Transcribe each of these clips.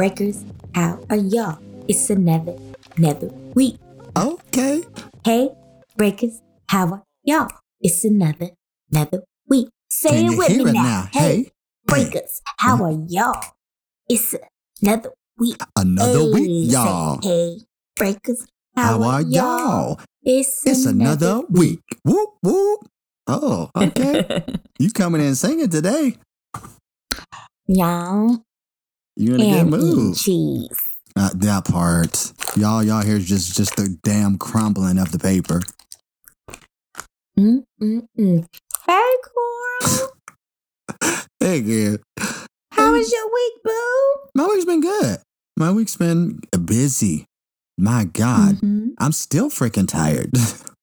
breakers, how oh, are y'all? It's another, another week. Okay. Hey, breakers, how are y'all? It's another, another week. Say Can it with me it now. now? Hey, Hey. breakers, how uh-huh. are y'all? It's another week. Another Hey, week, y'all. Hey, breakers, how, How are y'all? It's, It's another week. Whoop, whoop. Oh, okay. you coming in singing today. y'all You in a and good mood. cheese. Uh, that part. Y'all, y'all here's just just the damn crumbling of the paper. Mm, mm, mm. Hey, Carl. Hey, good. How was your week, boo? My week's been good. My week's been busy. My God. Mhm. I'm still freaking tired.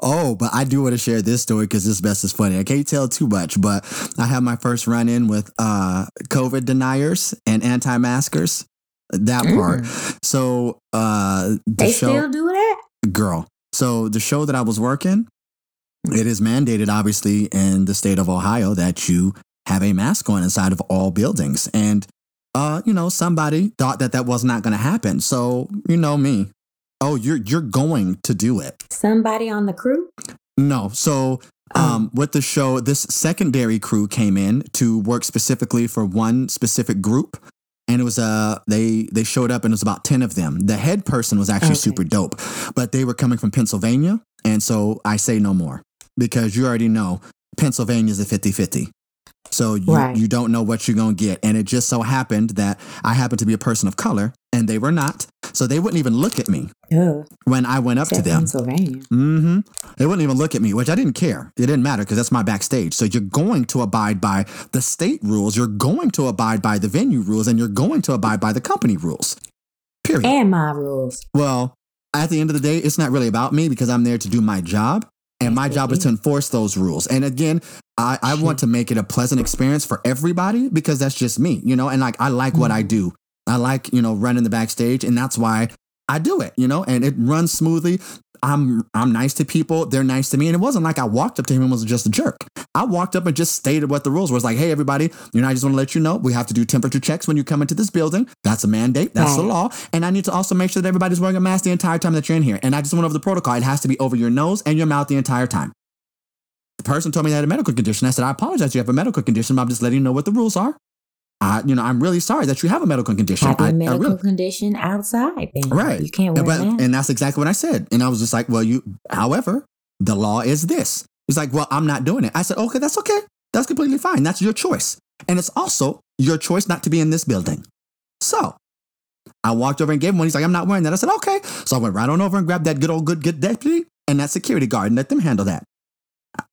oh, but I do want to share this story because this best is funny. I can't tell too much, but I had my first run in with uh, COVID deniers and anti maskers. That part. So uh, the They show, still do that? girl. So the show that I was working, it is mandated, obviously, in the state of Ohio that you have a mask on inside of all buildings. And, uh, you know, somebody thought that that was not going to happen. So, you know me. Oh, you're you're going to do it. Somebody on the crew? No. So, Oh. um, with the show, this secondary crew came in to work specifically for one specific group. And it was uh they they showed up and it was about 10 of them. The head person was actually Okay. super dope, but they were coming from Pennsylvania. And so I say no more because you already know Pennsylvania is a 50-50. So you, Right. you don't know what you're going to get. And it just so happened that I happened to be a person of color and they were not. So they wouldn't even look at me when I went up to them. Pennsylvania. Mm-hmm. They wouldn't even look at me, which I didn't care. It didn't matter because that's my backstage. So you're going to abide by the state rules, you're going to abide by the venue rules, and you're going to abide by the company rules. Period. And my rules. well, at the end of the day, it's not really about me because I'm there to do my job. And my job is to enforce those rules. And again, I, I want to make it a pleasant experience for everybody because that's just me, you know, and like I like what I do. I like, you know, running the backstage and that's why I do it, you know, and it runs smoothly. I'm I'm nice to people, they're nice to me. And it wasn't like I walked up to him and was just a jerk. I walked up and just stated what the rules were. It's like, hey everybody, you know, I just want to let you know we have to do temperature checks when you come into this building. That's a mandate. That's the law. And I need to also make sure that everybody's wearing a mask the entire time that you're in here. And I just went over the protocol. It has to be over your nose and your mouth the entire time. The person told me they had a medical condition. I said, I apologize, you have a medical condition, but I'm just letting you know what the rules are. I, you know, I'm really sorry that you have a medical condition. Have I- a medical really- condition outside. Right. You can't wear but, mask. and that's exactly what I said. And I was just like, well, you, however, the law is this. He's like, well, I'm not doing it. I said, okay, that's okay. That's completely fine. That's your choice. And it's also your choice not to be in this building. So I walked over and gave him one. He's like, I'm not wearing that. I said, okay. So I went right on over and grabbed that good old good, good deputy and that security guard and let them handle that.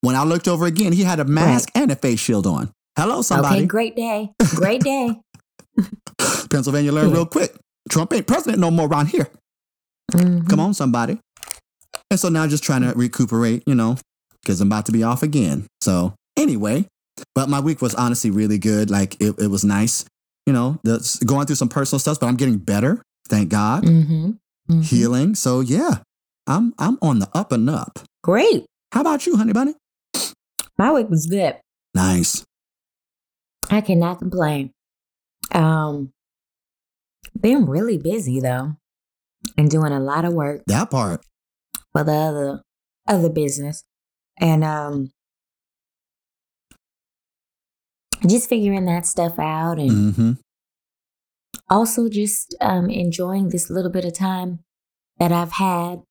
When I looked over again, he had a mask and a face shield on. Hello, somebody. Okay, great day. Great day. Pennsylvania learned Yeah. real quick. Trump ain't president no more around here. Mhm. Come on, somebody. And so now just trying to recuperate, you know, because I'm about to be off again. So anyway, but my week was honestly really good. Like it, it was nice, you know, that's going through some personal stuff, but I'm getting better. Thank God. Mhm. Mhm. Healing. So yeah, I'm I'm on the up and up. Great. How about you, honey bunny? My week was good. Nice. I cannot complain. Um, been really busy though, and doing a lot of work That part. for the other other business, and um, just figuring that stuff out, and Mm-hmm. also just um enjoying this little bit of time that I've had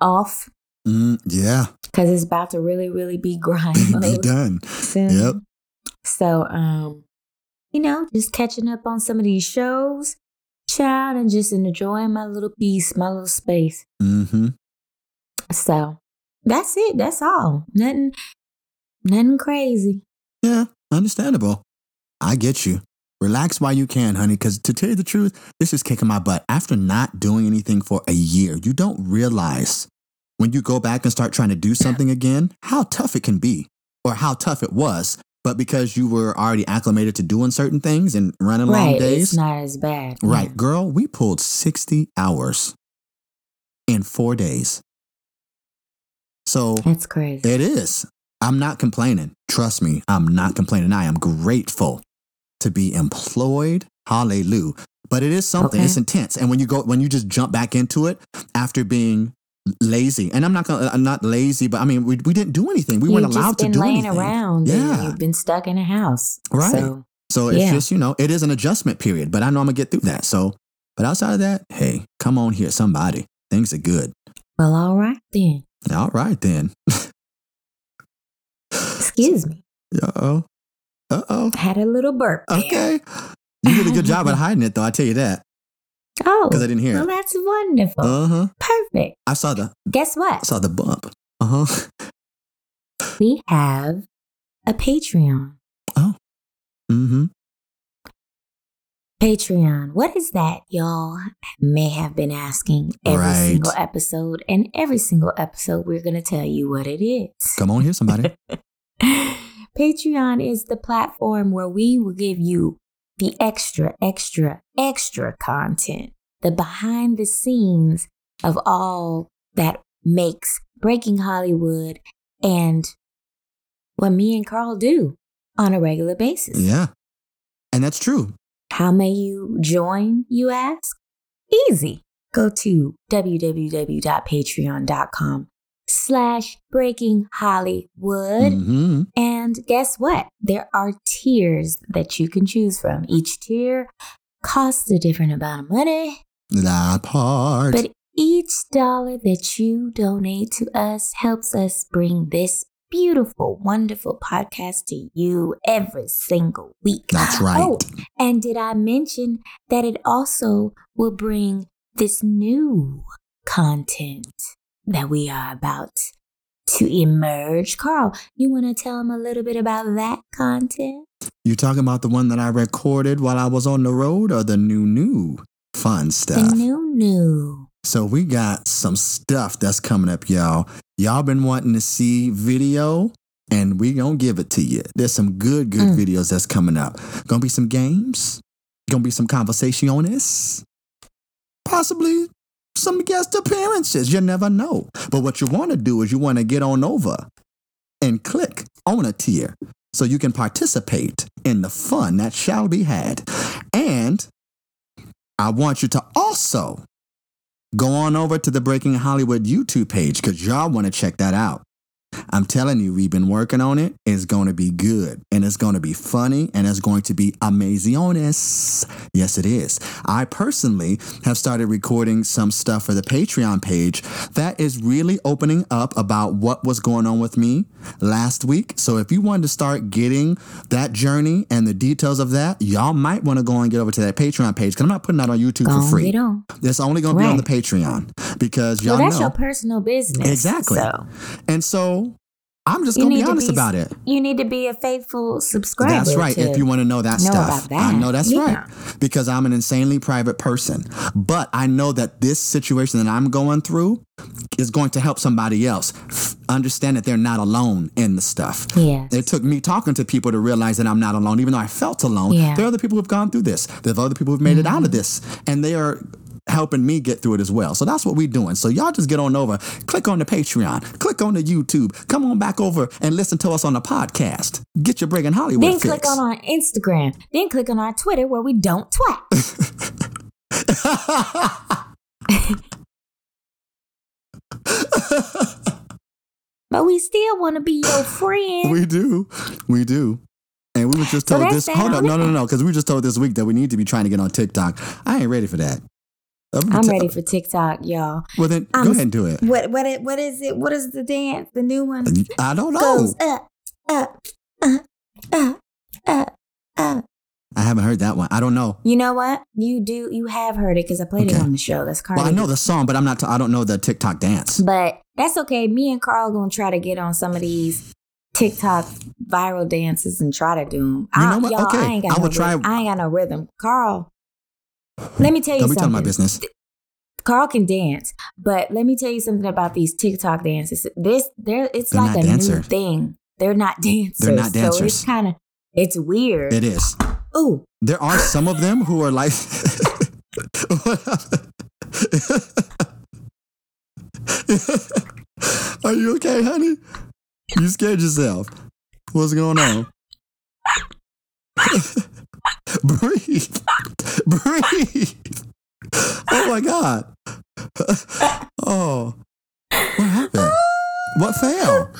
off Mm, yeah. because it's about to really, really be grind be done. soon. Yep. So, um, you know, just catching up on some of these shows, child, and just enjoying my little piece, my little space. Mm-hmm. So that's it. That's all. Nothing, nothing crazy. Yeah, understandable. I get you. Relax while you can, honey, because to tell you the truth, this is kicking my butt. After not doing anything for a year, you don't realize when you go back and start trying to do something again how tough it can be or how tough it was. But because you were already acclimated to doing certain things and running long right. days, It's not as bad. right, Yeah. girl, we pulled 60 hours in four days. So That's crazy. it is. I'm not complaining. Trust me, I'm not complaining. I am grateful to be employed. Hallelujah. But it is something. Okay. It's intense. And when you go, when you just jump back into it after being lazy, and I'm not gonna, I'm not lazy, but I mean, we, we didn't do anything. We weren't allowed just to do laying anything. around. Yeah. You've been stuck in a house. Right. So, So it's Yeah. just, you know, it is an adjustment period, but I know I'm gonna get through that. So, but outside of that, hey, come on here, somebody. Things are good. well, all right then. All right then. Excuse me. Uh oh. Uh oh. Had a little burp. there. Okay. You did a good job at hiding it, though. I tell you that Oh, because I didn't hear well, it. that's wonderful. Uh huh. Perfect. I saw the Guess what? I saw the bump. Uh huh. We have a Patreon. Oh. Mm-hmm. Patreon. What is that? Y'all may have been asking every Right. single episode, and every single episode, we're going to tell you what it is. Come on here, somebody. Patreon is the platform where we will give you the extra, extra, extra content, the behind the scenes of all that makes Breaking Hollywood and what me and Carl do on a regular basis. yeah. And that's true. How may you join, you ask? Easy. Go to www.patreon.com slash breaking Hollywood. Mm-hmm. And guess what? There are tiers that you can choose from. Each tier costs a different amount of money, That part. but each dollar that you donate to us helps us bring this beautiful, wonderful podcast to you every single week. that's oh, right. Oh, and did I mention that it also will bring this new content that we are about to emerge? Carl, you want to tell them a little bit about that content? You're talking about the one that I recorded while I was on the road, or the new new fun stuff? The new, new. So we got some stuff that's coming up, y'all. Y'all been wanting to see video, and we gonna give it to you. There's some good, good Mm. videos that's coming up. Gonna be some games. Gonna be some conversaciones. Possibly some guest appearances. You never know. But what you want to do is you want to get on over and click on a tier so you can participate in the fun that shall be had. And I want you to also go on over to the Breaking Hollywood YouTube page because y'all want to check that out. I'm telling you, we've been working on it. It's going to be good and it's going to be funny and it's going to be amazones. Yes, it is. I personally have started recording some stuff for the Patreon page that is really opening up about what was going on with me last week. So if you wanted to start getting that journey and the details of that, y'all might want to go and get over to that Patreon page because I'm not putting that on YouTube for free. It's only going to be on the Patreon because y'all well, that's know. your personal business. Exactly. So and so I'm just You going to need be honest be- about it. you need to be a faithful subscriber. That's right. If you want to know that know stuff, about that. I know that's Yeah. right because I'm an insanely private person. But I know that this situation that I'm going through is going to help somebody else understand that they're not alone in the stuff. Yes. It took me talking to people to realize that I'm not alone, even though I felt alone. Yeah. There are other people who've gone through this. There are other people who've made it out of mm-hmm. this, and they are helping me get through it as well. So that's what we're doing. So y'all just get on over, click on the Patreon, click on the YouTube, come on back over and listen to us on the podcast. Get your Breaking Hollywood then fix. click on our Instagram. Then click on our Twitter where we don't twat. But we still want to be your friend. we do, we do. And we were just told that's this. Hold on up, no, no, no, because we were just told this week that we need to be trying to get on TikTok. I ain't ready for that. I'm ready for TikTok, y'all. Well, then I'm go ahead and do it. What what it, what is it? What is the dance? The new one I don't know. goes up, up, up, up, up, up. I haven't heard that one. I don't know. You know what? You do. You have heard it because I played it on the show. That's Cardi. Well, I know the song, but I'm not. T- I don't know the TikTok dance. But that's okay. Me and Carl gonna try to get on some of these TikTok viral dances and try to do them. You know what? Y'all, Okay. I ain't got I no will try- I ain't got no rhythm. Carl, let me tell you Don't be something. telling my business. Carl can dance, but let me tell you something about these TikTok dances. This, there, it's They're like a new thing. They're not dancers. They're not dancers. So it's kind of, it's weird. It is. Ooh, There are some of them who are like. Are you okay, honey? You scared yourself. What's going on? Breathe. Breathe. Oh my God. Oh. What happened? What fell?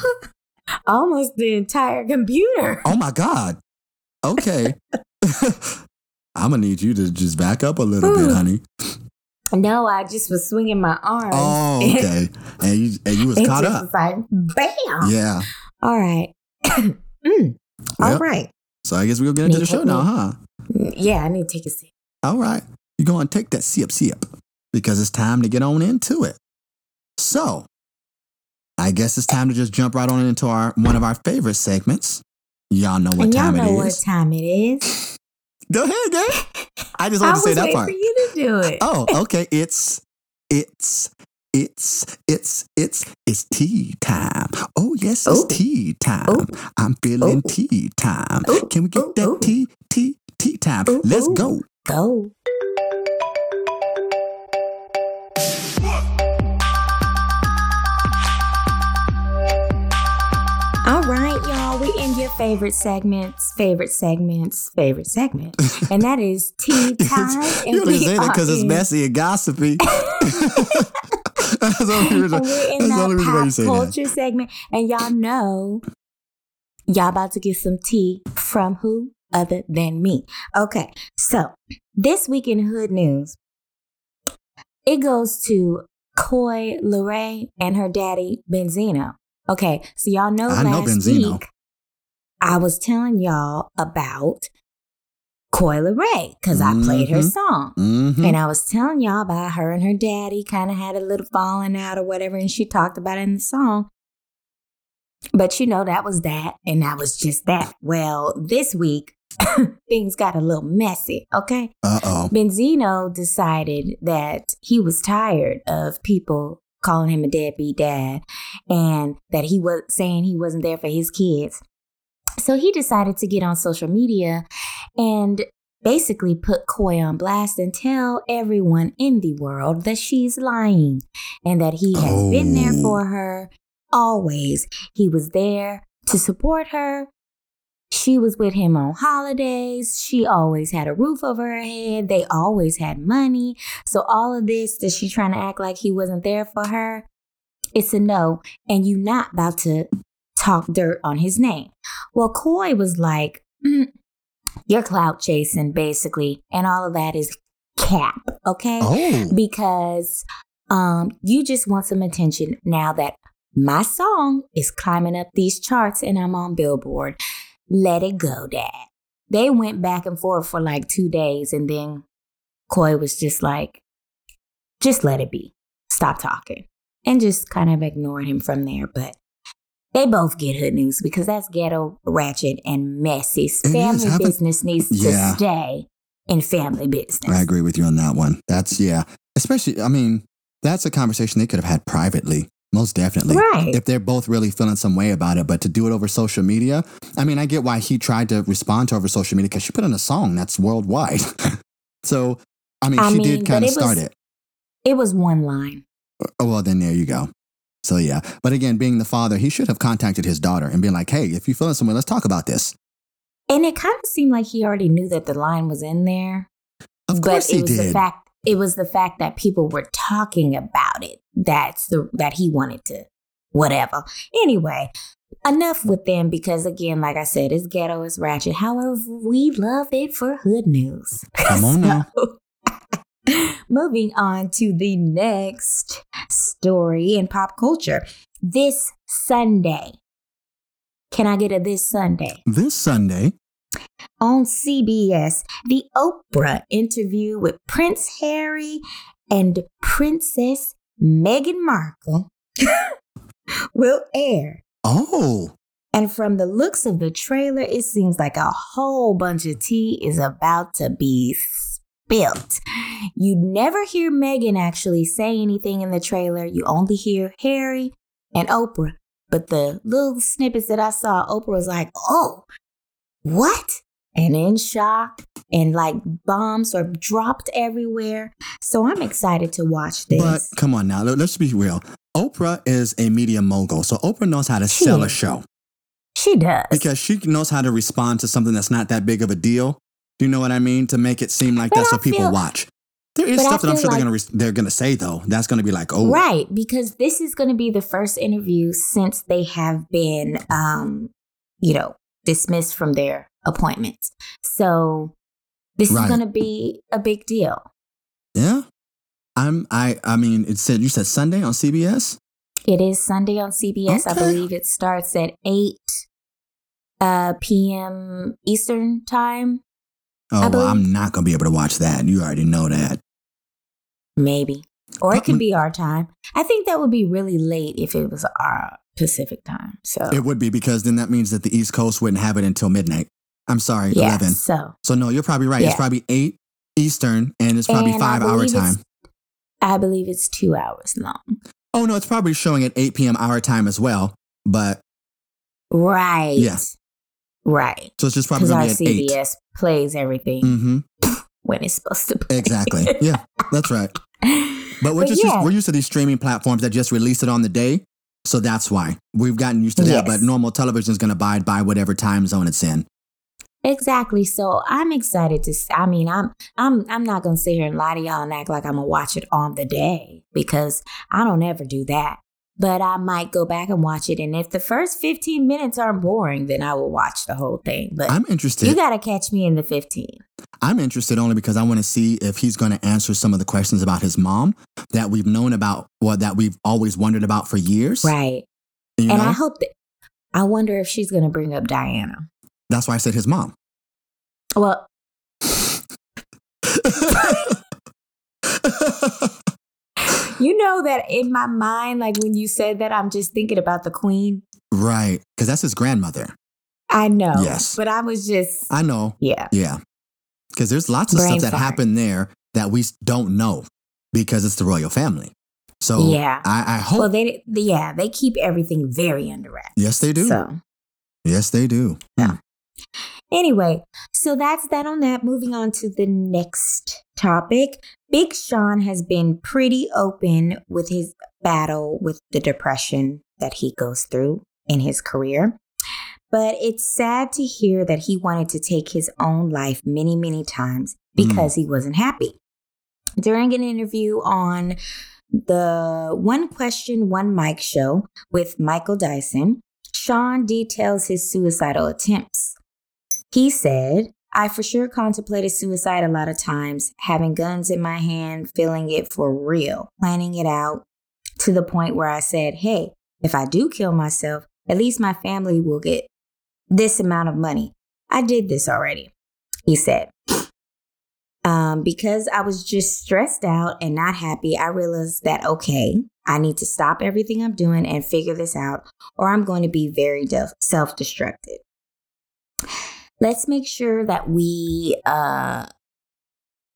Almost the entire computer. Oh my God. Okay. I'm gonna need you to just back up a little bit, honey. No, I just was swinging my arm. Oh, okay. and you and you was It caught up. was like, bam. Yeah. All right. Mm. All Yep. right. So I guess we'll get into the show now, huh? Yeah, I need to take a sip. All right. You're going to take that sip, sip, because it's time to get on into it. So, I guess it's time to just jump right on into our one of our favorite segments. Y'all know what and y'all time know it what is. time it is. Go ahead, girl. I just was to say that part. for you to do it. Oh, okay. It's it's it's it's it's it's tea time. Oh yes, it's Ooh. tea time. Ooh. I'm feeling Ooh. tea time. Ooh. Can we get Ooh. that oh. tea tea tea time? Ooh. Let's Ooh. go. Go. All right, y'all. We in your favorite segments, favorite segments, favorite segment, and that is tea time. and you say that because it's messy and gossipy. That's the only reason, we're in that's the only that reason why you pop say that. culture segment, and y'all know y'all about to get some tea from who other than me. Okay, so this week in hood news, it goes to Coi Leray and her daddy Benzino. Okay, so y'all know I know last Benzino. week I was telling y'all about Coi Leray because I played her Mhm. song. Mhm. And I was telling y'all about her and her daddy kind of had a little falling out or whatever, and she talked about it in the song. But you know, that was that, and that was just that. Well, this week, things got a little messy, okay? Uh oh. Benzino decided that he was tired of people calling him a deadbeat dad and that he was saying he wasn't there for his kids. So he decided to get on social media and basically put Coi on blast and tell everyone in the world that she's lying and that he has been there Oh. for her always. He was there to support her. She was with him on holidays. She always had a roof over her head. They always had money. So all of this that she trying to act like he wasn't there for her, it's a no. And you not about to talk dirt on his name. Well, Coi was like, "Mm, you're clout chasing basically, and all of that is cap, okay? Oh. Because um, you just want some attention now that my song is climbing up these charts and I'm on Billboard. Let it go, Dad. They went back and forth for like two days, and then Coi was just like, just let it be. Stop talking. And just kind of ignored him from there. But they both get hood news because that's ghetto, ratchet, and messy. Family Happen- business needs Yeah. to stay in family business. I agree with you on that one. That's yeah. Especially, I mean, that's a conversation they could have had privately. Most definitely. Right. If they're both really feeling some way about it, but to do it over social media, I mean, I get why he tried to respond to her over social media because she put in a song that's worldwide. so, I mean, I she mean, did kind of it was- start it. It was one line. Oh, well, then there you go. So, yeah. But again, being the father, he should have contacted his daughter and been like, hey, if you're feeling some way, let's talk about this. And it kind of seemed like he already knew that the line was in there. Of but course it he was the did. fact it was the fact that people were talking about it. That's the that he wanted to whatever. Anyway, enough with them because again, like I said, it's ghetto, it's ratchet. However, we love it for hood news. Come on now. Moving on to the next story in pop culture. This Sunday. Can I get a this Sunday? This Sunday, on CBS, the Oprah interview with Prince Harry and Princess Meghan Markle will air. oh, And from the looks of the trailer, it seems like a whole bunch of tea is about to be spilt. You never hear Meghan actually say anything in the trailer. You only hear Harry and Oprah. But the little snippets that I saw, Oprah was like, oh, what? And in shock, and like bombs are dropped everywhere. So I'm excited to watch this. but come on now. let- Let's be real. Oprah is a media mogul, so Oprah knows how to She sell a show She does. because she knows how to respond to something that's not that big of a deal. Do you know what I mean? To make it seem like But that's I what people watch. There is stuff that I'm feel sure they're gonna re- they're gonna say though. That's gonna be like, oh, Right, because this is going to be the first interview since they have been, um, you know, dismissed from their appointments. So this Right. is going to be a big deal. yeah. I'm I I mean, it said you said Sunday on CBS. It is Sunday on CBS. I believe it starts at 8 uh, p.m. Eastern time, Oh well, I'm not gonna be able to watch that. You already know that. maybe. Or it could be our time. I think that would be really late if it was our Pacific time. So, It would be because then that means that the East Coast wouldn't have it until midnight. I'm sorry, yeah. eleven. So, So no, you're probably right. It's probably eight Eastern, and it's probably And five hour time. I believe it's two hours long. Oh no, it's probably showing at eight p.m. our time as well. But Right. Yeah. Right. so it's just probably Because gonna our be. CBS plays everything Mm-hmm. when it's supposed to play. Exactly. Yeah, that's right. But we're But just yeah. used, we're used to these streaming platforms that just release it on the day. So that's why we've gotten used to that. Yes. But normal television is going to abide by whatever time zone it's in. Exactly. So I'm excited to. I mean, I'm I'm I'm not gonna sit here and lie to y'all and act like I'm gonna watch it on the day because I don't ever do that. But I might go back and watch it, and if the first 15 minutes aren't boring, then I will watch the whole thing. But I'm interested. you gotta catch me in the 15. I'm interested only because I want to see if he's going to answer some of the questions about his mom that we've known about, or that we've always wondered about for years. Right. You and know? I hope that. I wonder if she's gonna bring up Diana. That's why I said his mom. Well, you know that in my mind, like when you said that, I'm just thinking about the queen. right, because that's his grandmother. I know. Yes. But I was just, I know. yeah. Yeah. Because there's lots of Brain stuff that fart. happened there that we don't know because it's the royal family. So Yeah. I, I hope. Well, they, yeah, they keep everything very under wraps. yes, they do. So, yes, they do. Hmm. Yeah. Anyway, so that's that on that. Moving on to the next topic. Big Sean has been pretty open with his battle with the depression that he goes through in his career. But it's sad to hear that he wanted to take his own life many, many times mm. because he wasn't happy. During an interview on the One Question, One Mic show with Michael Dyson, Sean details his suicidal attempts. He said, I for sure contemplated suicide a lot of times, having guns in my hand, feeling it for real, planning it out to the point where I said, hey, if I do kill myself, at least my family will get this amount of money. I did this already, he said. Um, because I was just stressed out and not happy, I realized that, okay, I need to stop everything I'm doing and figure this out, or I'm going to be very self destructive. Let's make sure that we uh,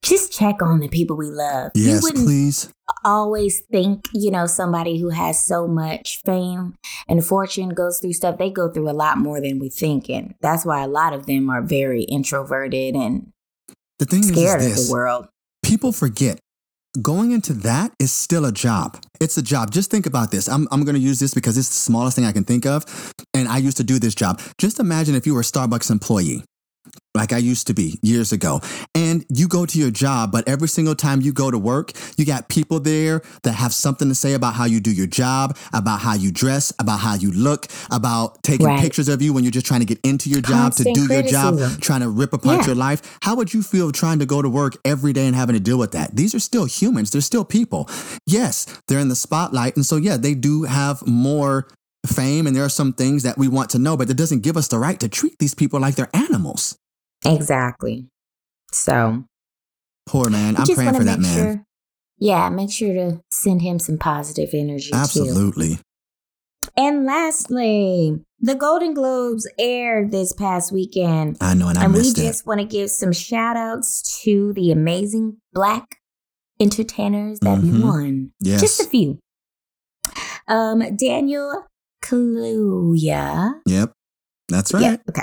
just check on the people we love. you Yes, wouldn't please. always think, you know, somebody who has so much fame and fortune goes through stuff, they go through a lot more than we think. And that's why a lot of them are very introverted and The thing is, scared is of this the world. people forget going into that is still a job. It's a job. Just think about this. I'm, I'm going to use this because it's the smallest thing I can think of. And I used to do this job. Just imagine if you were a Starbucks employee. Like I used to be years ago. And you go to your job, but every single time you go to work, you got people there that have something to say about how you do your job, about how you dress, about how you look, about taking Right. pictures of you when you're just trying to get into your job, to Constant do your job, trying to rip apart Yeah. your life. How would you feel trying to go to work every day and having to deal with that? These are still humans. They're still people. Yes, they're in the spotlight. And so, yeah, they do have more fame and there are some things that we want to know, but that doesn't give us the right to treat these people like they're animals. Exactly. So Poor man. I'm praying for that make man. Sure, yeah, make sure to send him some positive energy too. Absolutely. And lastly, the Golden Globes aired this past weekend. I know, and I and we missed it. just want to give some shout outs to the amazing black entertainers that Mhm. won. Yes. Just a few. Um, Daniel Kaluuya. Yep. That's right. Yeah, okay.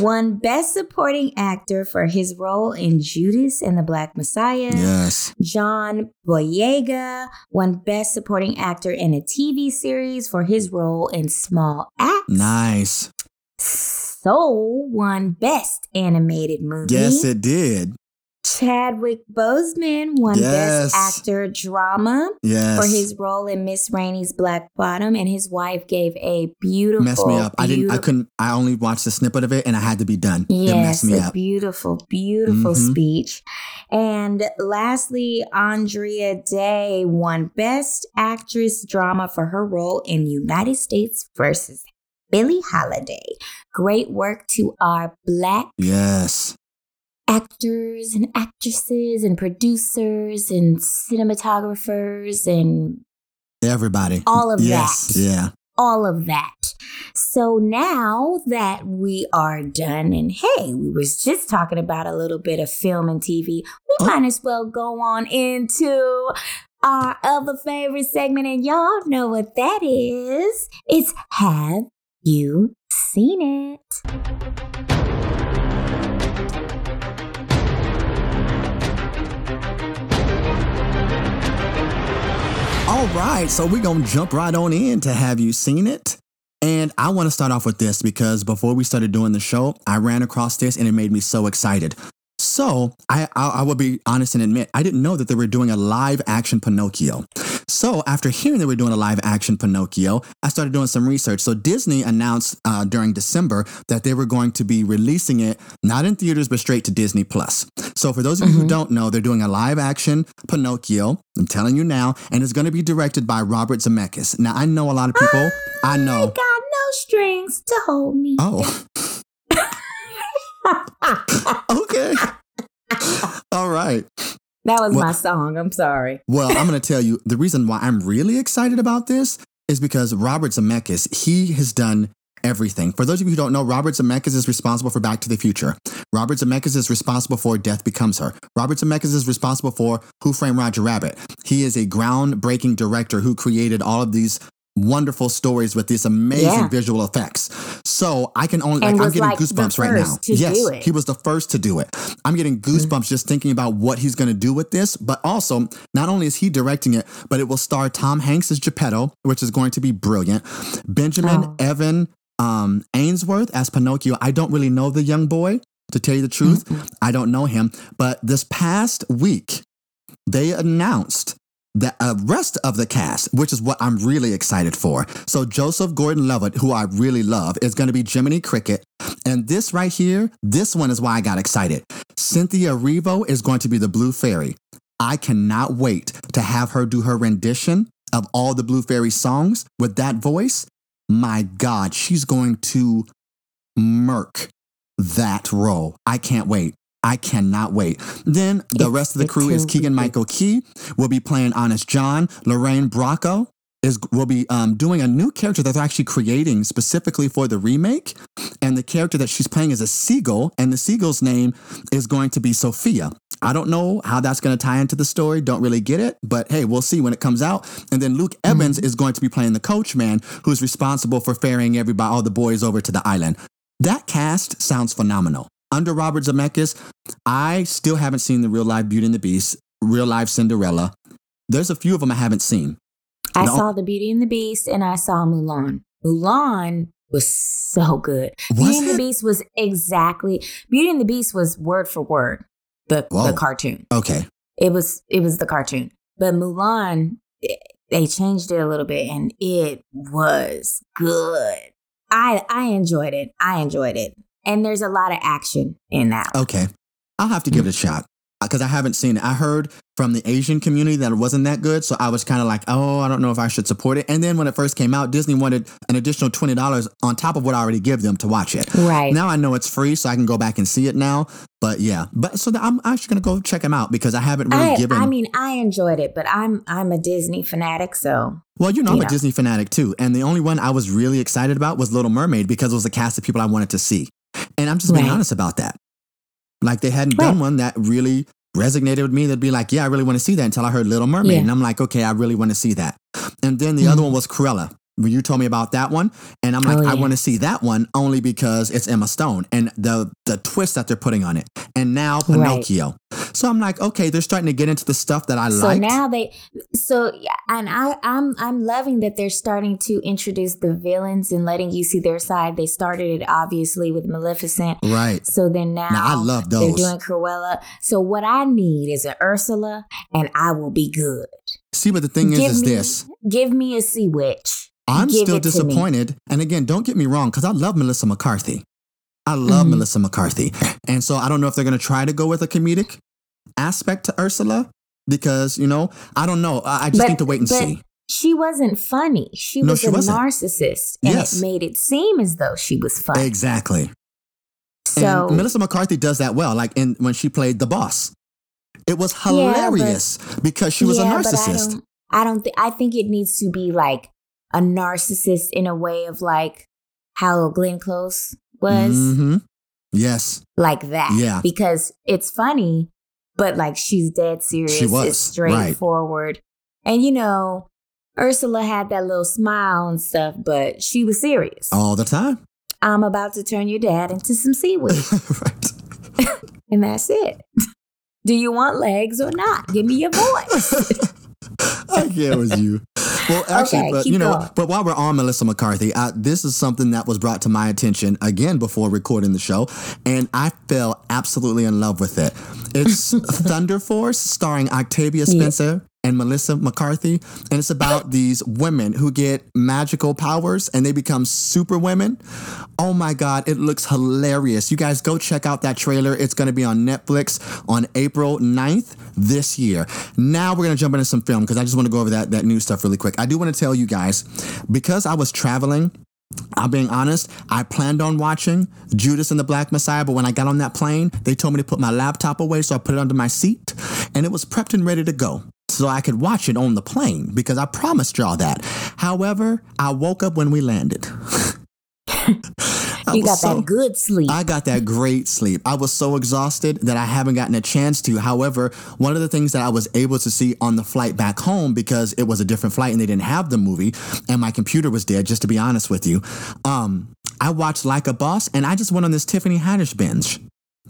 Won Best Supporting Actor for his role in Judas and the Black Messiah. Yes. John Boyega won Best Supporting Actor in a TV series for his role in Small Axe. Nice. Soul won Best Animated Movie. Yes, it did. Chadwick Boseman won Yes. Best Actor Drama Yes. for his role in Miss Rainey's Black Bottom, and his wife gave a beautiful. messed me up. I didn't. I couldn't. I only watched a snippet of it, and I had to be done. it Yes, messed me a up. beautiful, beautiful Mhm. speech. And lastly, Andra Day won Best Actress Drama for her role in United States versus Billie Holiday. Great work to our Black Yes. Actors and actresses and producers and cinematographers and Everybody. All of yes. that. Yeah. all of that. So now that we are done, and hey, we was just talking about a little bit of film and TV, we Oh. might as well go on into our other favorite segment, and y'all know what that is. It's Have You Seen It? All right, so we're gonna jump right on in to have you seen it. And I want to start off with this because before we started doing the show, I ran across this and it made me so excited. So I, I, I will be honest and admit I didn't know that they were doing a live action Pinocchio. So after hearing they were doing a live action Pinocchio, I started doing some research. So Disney announced uh, during December that they were going to be releasing it not in theaters but straight to Disney Plus. So for those of you who Mhm. don't know, they're doing a live action Pinocchio. I'm telling you now, and it's going to be directed by Robert Zemeckis. Now I know a lot of people. I I know. got no strings to hold me. Oh, okay. All right. That was Well- my song. I'm sorry. Well, I'm going to tell you the reason why I'm really excited about this is because Robert Zemeckis, he has done everything. For those of you who don't know, Robert Zemeckis is responsible for Back to the Future. Robert Zemeckis is responsible for Death Becomes Her. Robert Zemeckis is responsible for Who Framed Roger Rabbit. He is a groundbreaking director who created all of these wonderful stories with these amazing Yeah. visual effects. So I can only like, I'm getting like, goosebumps right now. yes, he was the first to do it. I'm getting goosebumps just thinking about what he's going to do with this. But also, not only is he directing it, but it will star Tom Hanks as Geppetto, which is going to be brilliant. Benjamin Oh. Evan um, Ainsworth as Pinocchio. I don't really know the young boy, to tell you the truth. I don't know him. But this past week, they announced the uh, rest of the cast, which is what I'm really excited for. So Joseph Gordon-Levitt, who I really love, is going to be Jiminy Cricket, and this right here, this one is why I got excited. Cynthia Erivo is going to be the Blue Fairy. I cannot wait to have her do her rendition of all the Blue Fairy songs with that voice. My God, she's going to murk that role. I can't wait. I cannot wait. Then the It's- rest of the crew is Keegan. Michael Key We'll be playing Honest John. Lorraine Bracco is will be um, doing a new character that they're actually creating specifically for the remake. And the character that she's playing is a seagull, and the seagull's name is going to be Sophia. I don't know how that's going to tie into the story. Don't really get it, but hey, we'll see when it comes out. And then Luke Evans is going to be playing the coachman, who's responsible for ferrying everybody, all the boys, over to the island. That cast sounds phenomenal. Under Robert Zemeckis, I still haven't seen the real life Beauty and the Beast, real life Cinderella. There's a few of them I haven't seen. I saw The Beauty and the Beast and I saw Mulan. Mulan was so good. Was Beauty and the? Beast was exactly Beauty and the Beast was word for word the Whoa. the cartoon. Okay. It was it was the cartoon. But Mulan eh, they changed it a little bit and it was good. I I enjoyed it. I enjoyed it. And there's a lot of action in that. Okay. I'll have to give it a shot uh, because I haven't seen it. I heard from the Asian community that it wasn't that good. So I was kind of like, oh, I don't know if I should support it. And then when it first came out, Disney wanted an additional $20 on top of what I already give them to watch it. Right. Now I know it's free, so I can go back and see it now. But yeah, but so that I'm actually gonna go check them out because I haven't really I, given. I mean, I enjoyed it, but I'm I'm a Disney fanatic, so well, you know, I'm you a know. Disney fanatic too, and the only one I was really excited about was Little Mermaid because it was a cast of people I wanted to see, and I'm just being Right. honest about that. Like they hadn't done one that really resonated with me. That'd be like, yeah, I really want to see that until I heard Little Mermaid, Yeah. and I'm like, okay, I really want to see that. And then the other Mhm. one was Cruella you told me about that one, and I'm like, Oh, I want to see that one only because it's Emma Stone and the the twist that they're putting on it, and now Right. Pinocchio. So I'm like, okay, they're starting to get into the stuff that I like. So now they, so and I, I'm, I'm loving that they're starting to introduce the villains and letting you see their side. They started it obviously with Maleficent. right. So then now, Now I love those. they're doing Cruella. So what I need is an Ursula, and I will be good. See, but the thing is, give is me, this. Give me a sea witch. I'm Give still it to me. disappointed. And again, don't get me wrong, because I love Melissa McCarthy. I love Mhm. Melissa McCarthy. And so I don't know if they're going to try to go with a comedic aspect to Ursula because, you know, I don't know. I I just But- need to wait and see. She wasn't funny. She No, was she a wasn't. narcissist, and Yes. it made it seem as though she was funny. Exactly. So and Melissa McCarthy does that well, like in when she played the boss. It was Yeah, but- hilarious because she was a Yeah, I narcissist. don't, I don't think. I think it needs to be like a narcissist in a way of like how Glenn Close was, hmm Yes. like that. Yeah. because it's funny, but like she's dead serious. She was, It's right. straightforward, and you know. Ursula had that little smile and stuff, but she was serious. All the time. I'm about to turn your dad into some seaweed. right. and that's it. Do you want legs or not? Give me your voice. I get with you. Well, actually, Okay, but you know, going. but while we're on Melissa McCarthy, I, this is something that was brought to my attention again before recording the show, and I fell absolutely in love with it. It's Thunder Force, starring Octavia. Spencer and Melissa McCarthy, and it's about these women who get magical powers and they become super women. Oh my God, it looks hilarious! You guys go check out that trailer. It's going to be on Netflix on April 9th this year. Now we're going to jump into some film because I just want to go over that that new stuff really quick. I do want to tell you guys because I was traveling. I'm being honest. I planned on watching Judas and the Black Messiah, but when I got on that plane, they told me to put my laptop away, so I put it under my seat, and it was prepped and ready to go. So I could watch it on the plane because I promised y'all that. However, I woke up when we landed. You got so- that good sleep. I got that great sleep. I was so exhausted that I haven't gotten a chance to. However, one of the things that I was able to see on the flight back home because it was a different flight and they didn't have the movie and my computer was dead, just to be honest with you. Um, I watched Like a Boss and I just went on this Tiffany Haddish binge.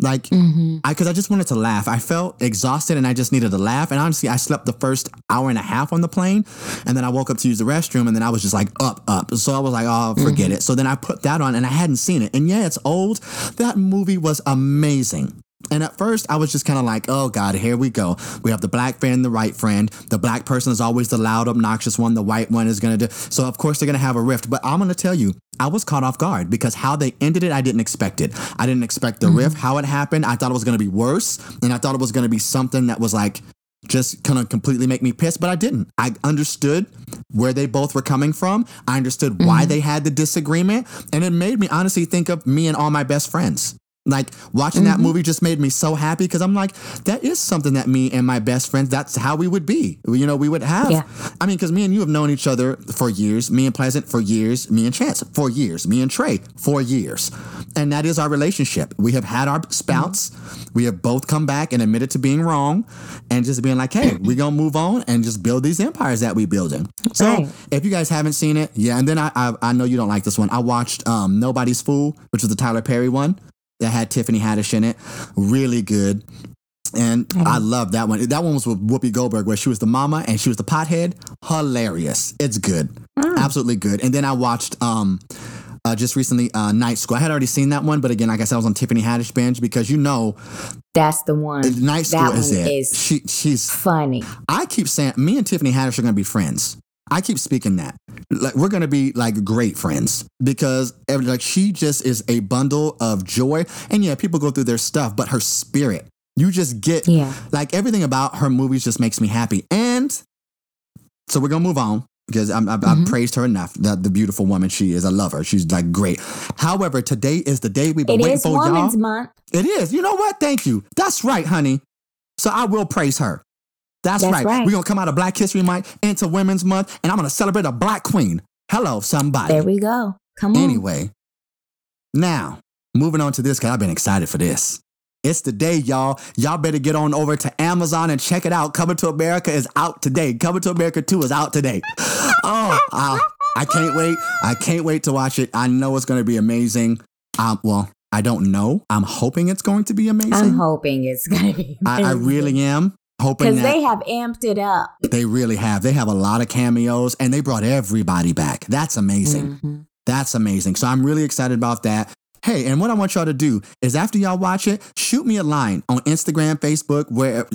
Like, hmm I because I just wanted to laugh. I felt exhausted and I just needed to laugh. And honestly, I slept the first hour and a half on the plane, and then I woke up to use the restroom, and then I was just like up, up. So I was like, oh, forget it. So then I put that on, and I hadn't seen it. And yeah, it's old. That movie was amazing. And at first, I was just kind of like, oh God, here we go. We have the black friend, the white friend. The black person is always the loud, obnoxious one. The white one is going to do. So, of course, they're going to have a rift. But I'm going to tell you, I was caught off guard because how they ended it, I didn't expect it. I didn't expect the rift, mm-hmm. how it happened. I thought it was going to be worse. And I thought it was going to be something that was like, just kind of completely make me pissed, but I didn't. I understood where they both were coming from. I understood why mm-hmm. they had the disagreement. And it made me honestly think of me and all my best friends. Like watching that movie just made me so happy because I'm like, that is something that me and my best friends, that's how we would be. You know, we would have. Yeah. I mean, because me and you have known each other for years, me and Pleasant for years, me and Chance for years, me and Trey for years. And that is our relationship. We have had our spouts. We have both come back and admitted to being wrong and just being like, hey, we're going to move on and just build these empires that we building. So Right. if you guys haven't seen it, yeah. And then I, I, I know you don't like this one. I watched um, Nobody's Fool, which was the Tyler Perry one that had Tiffany Haddish in it. Really good. And I love that one. That one was with Whoopi Goldberg, where she was the mama and she was the pothead. Hilarious. It's good. Absolutely good. And then I watched um uh, just recently uh, Night School. I had already seen that one, but again, like I said, I was on Tiffany Haddish binge because you know That's the one. Night School that is it. is she she's funny. I keep saying me and Tiffany Haddish are going to be friends. I keep speaking that. Like we're going to be like great friends because every, like she just is a bundle of joy. And yeah, people go through their stuff, but her spirit, you just get Yeah. like everything about her movies just makes me happy. And so we're going to move on because I'm, I've, I've mm-hmm. praised her enough. The, the beautiful woman she is. I love her. She's like great. However, today is the day we've been It waiting for y'all. Month. It is. You know what? Thank you. That's right, honey. So I will praise her. That's, That's right. right. We're going to come out of Black History Month into Women's Month, and I'm going to celebrate a black queen. Hello, somebody. There we go. Come on. Anyway, now moving on to this, because I've been excited for this. It's the day, y'all. Y'all better get on over to Amazon and check it out. Coming to America is out today. Coming to America 2 is out today. Oh, I, I can't wait. I can't wait to watch it. I know it's going to be amazing. Um, well, I don't know. I'm hoping it's going to be amazing. I'm hoping it's going to be. I, I really am hoping because they have amped it up. they really have. They have a lot of cameos, and they brought everybody back. That's amazing. Mhm. That's amazing. So I'm really excited about that. Hey, and what I want y'all to do is after y'all watch it, shoot me a line on Instagram, Facebook, where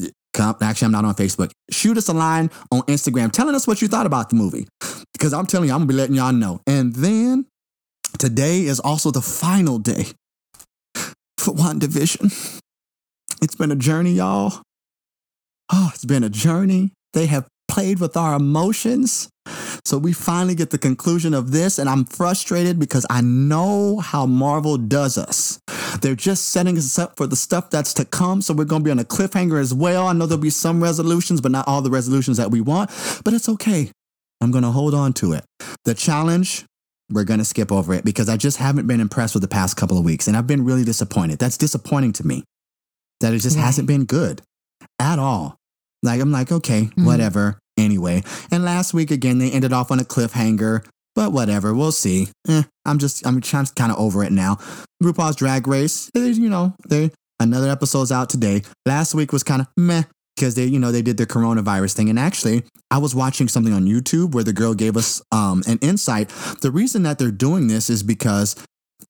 actually I'm not on Facebook. Shoot us a line on Instagram telling us what you thought about the movie. Because I'm telling you, I'm gonna be letting y'all know. And then today is also the final day for WandaVision. It's been a journey, y'all. Oh, it's been a journey. They have played with our emotions. So we finally get the conclusion of this, and I'm frustrated because I know how Marvel does us. They're just setting us up for the stuff that's to come. So we're going to be on a cliffhanger as well. I know there'll be some resolutions, but not all the resolutions that we want. But it's okay. I'm going to hold on to it. The challenge, we're going to skip over it because I just haven't been impressed with the past couple of weeks. And I've been really disappointed. That's disappointing to me that it just Right. hasn't been good at all. Like, I'm like, okay, Mhm. whatever. Anyway. And last week, again, they ended off on a cliffhanger, but whatever. We'll see. Eh, I'm just, I'm to kind of over it now. RuPaul's Drag Race, eh, you know, they another episode's out today. Last week was kind of meh because they, you know, they did their coronavirus thing. And actually, I was watching something on YouTube where the girl gave us um, an insight. The reason that they're doing this is because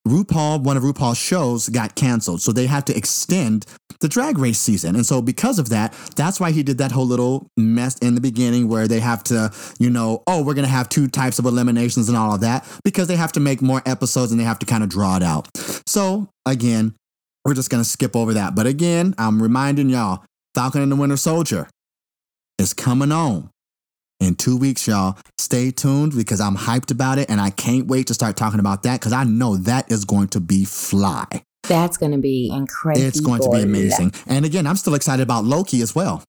RuPaul, one of RuPaul's shows, got canceled. So they had to extend the drag race season. And so because of that, that's why he did that whole little mess in the beginning where they have to, you know, oh, we're going to have two types of eliminations and all of that because they have to make more episodes and they have to kind of draw it out. So again, we're just going to skip over that. But again, I'm reminding y'all Falcon and the Winter Soldier is coming on in two weeks, y'all. Stay tuned because I'm hyped about it and I can't wait to start talking about that because I know that is going to be fly. That's going to be incredible. It's going to be amazing. And again, I'm still excited about Loki as well.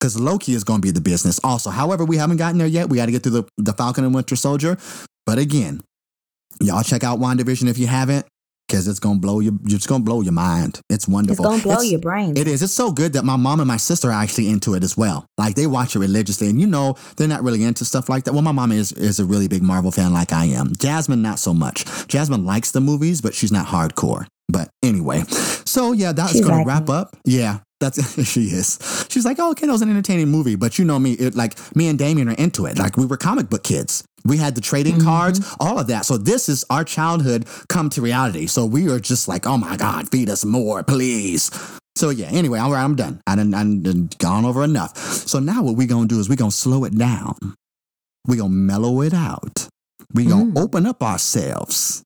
Because Loki is going to be the business also. However, we haven't gotten there yet. We got to get through the, the Falcon and Winter Soldier. But again, y'all check out WandaVision if you haven't, because it's gonna blow you it's gonna blow your mind. It's wonderful. It's going to blow It's- your brains. it is. It's so good that my mom and my sister are actually into it as well. Like they watch it religiously, and you know they're not really into stuff like that. Well, my mom is is a really big Marvel fan, like I am. Jasmine, not so much. Jasmine likes the movies, but she's not hardcore. But anyway, so yeah, that's gonna like wrap up. Yeah, that's she is. She's like, oh, okay, that was an entertaining movie, but you know me, it like me and Damien are into it. Like we were comic book kids. We had the trading Mhm. cards, all of that. So this is our childhood come to reality. So we are just like, oh my God, feed us more, please. So yeah, anyway, all right, I'm done. I done, I done gone over enough. So now what we gonna do is we gonna slow it down. we gonna mellow it out. we gonna Mm. open up ourselves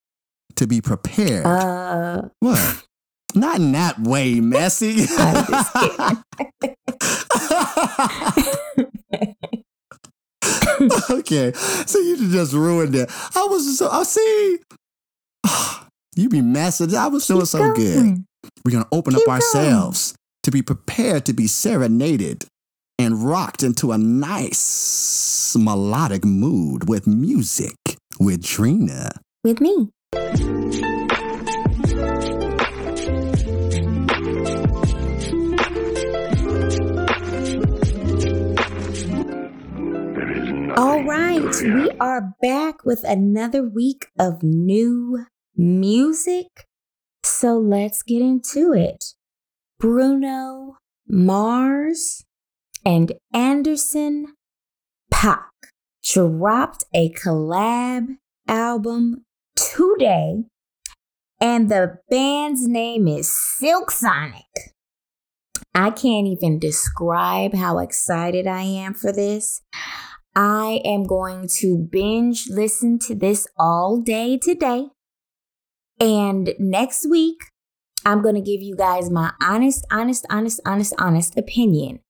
to be prepared. Uh, what? Not in that way, Messy. Okay, so you just ruined it. I was so I see. You be messing. I was doing keep so good. We're gonna open Keep up going. ourselves to be prepared to be serenaded and rocked into a nice melodic mood with music with Trina. With me. All right, we are back with another week of new music. So let's get into it. Bruno Mars and Anderson Paak dropped a collab album today, and the band's name is Silk Sonic. I can't even describe how excited I am for this. I am going to binge listen to this all day today. And next week, I'm going to give you guys my honest, honest, honest, honest, honest opinion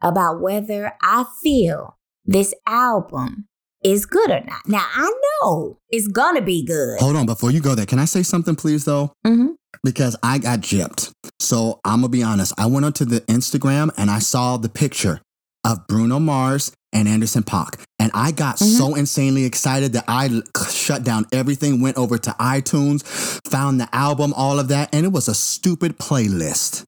about whether I feel this album is good or not. Now, I know it's to be good. Hold on, before you go there, can I say something, please, though? Mhm. Because I got gypped. So I'm gonna be honest. I went onto the Instagram and I saw the picture of Bruno Mars and Anderson Paak, and I got Mhm. so insanely excited that I shut down everything, went over to iTunes, found the album, all of that, and it was a stupid playlist.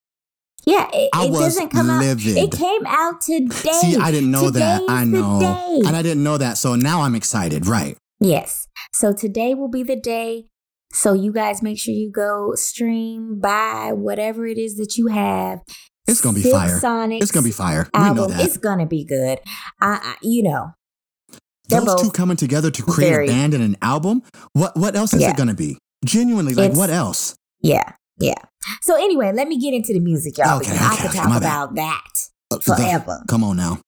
Yeah, it, it doesn't come livid. out. It came out today. See, I didn't know that. I know, and I didn't know that. So now I'm excited. Right? Yes. So today will be the day. So you guys make sure you go stream, buy whatever it is that you have. It's gonna be fire. Sonics It's gonna be fire. We album. know that. It's gonna be good. I, I you know, Those two coming together to create very- a band and an album. What what else is Yeah. it gonna be? Genuinely, like It's- what else? yeah, yeah. So anyway, let me get into the music, y'all. Okay, because I okay, could okay, talk my bad. about that Uh, the- forever. come on now.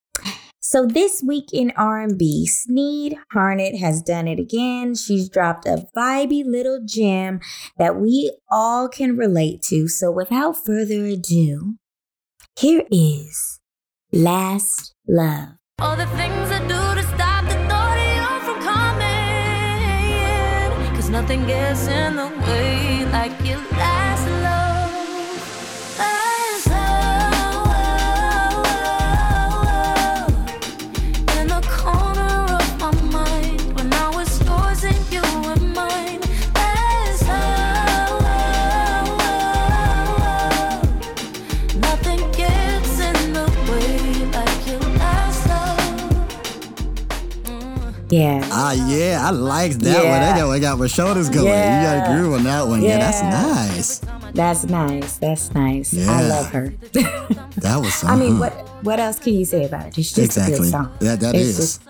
So this week in R&B, Sinéad Harnett has done it again. She's dropped a vibey little gem that we all can relate to. So without further ado, here is Last Love. All the things I do to stop the thought of you from coming. Cause nothing gets in the way like your last Ah, yeah, I like that one. Yeah. That got, I got my shoulders going. You got a groove on that one. Yeah, that's nice. That's nice. That's nice. I love her. That was. I mean, what what else can you say about it? It's just a Exactly. good song. That that It's is. just-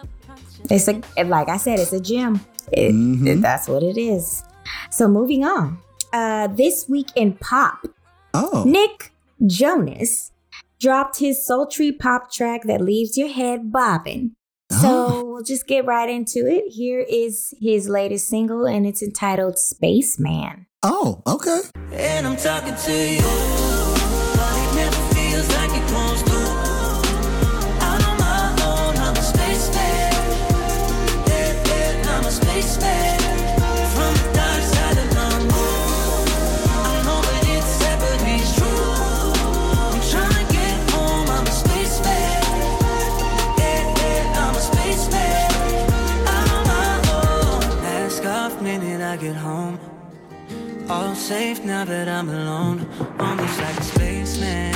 It's a like I said, it's a gem. It, Mhm. it- that's what it is. So moving on. Uh, this week in pop, oh, Nick Jonas dropped his sultry pop track that leaves your head bobbing. So Oh. we'll just get right into it. Here is his latest single, and it's entitled Spaceman. oh, okay. And I'm talking to you, get home. All safe now that I'm alone. Almost like a spaceman.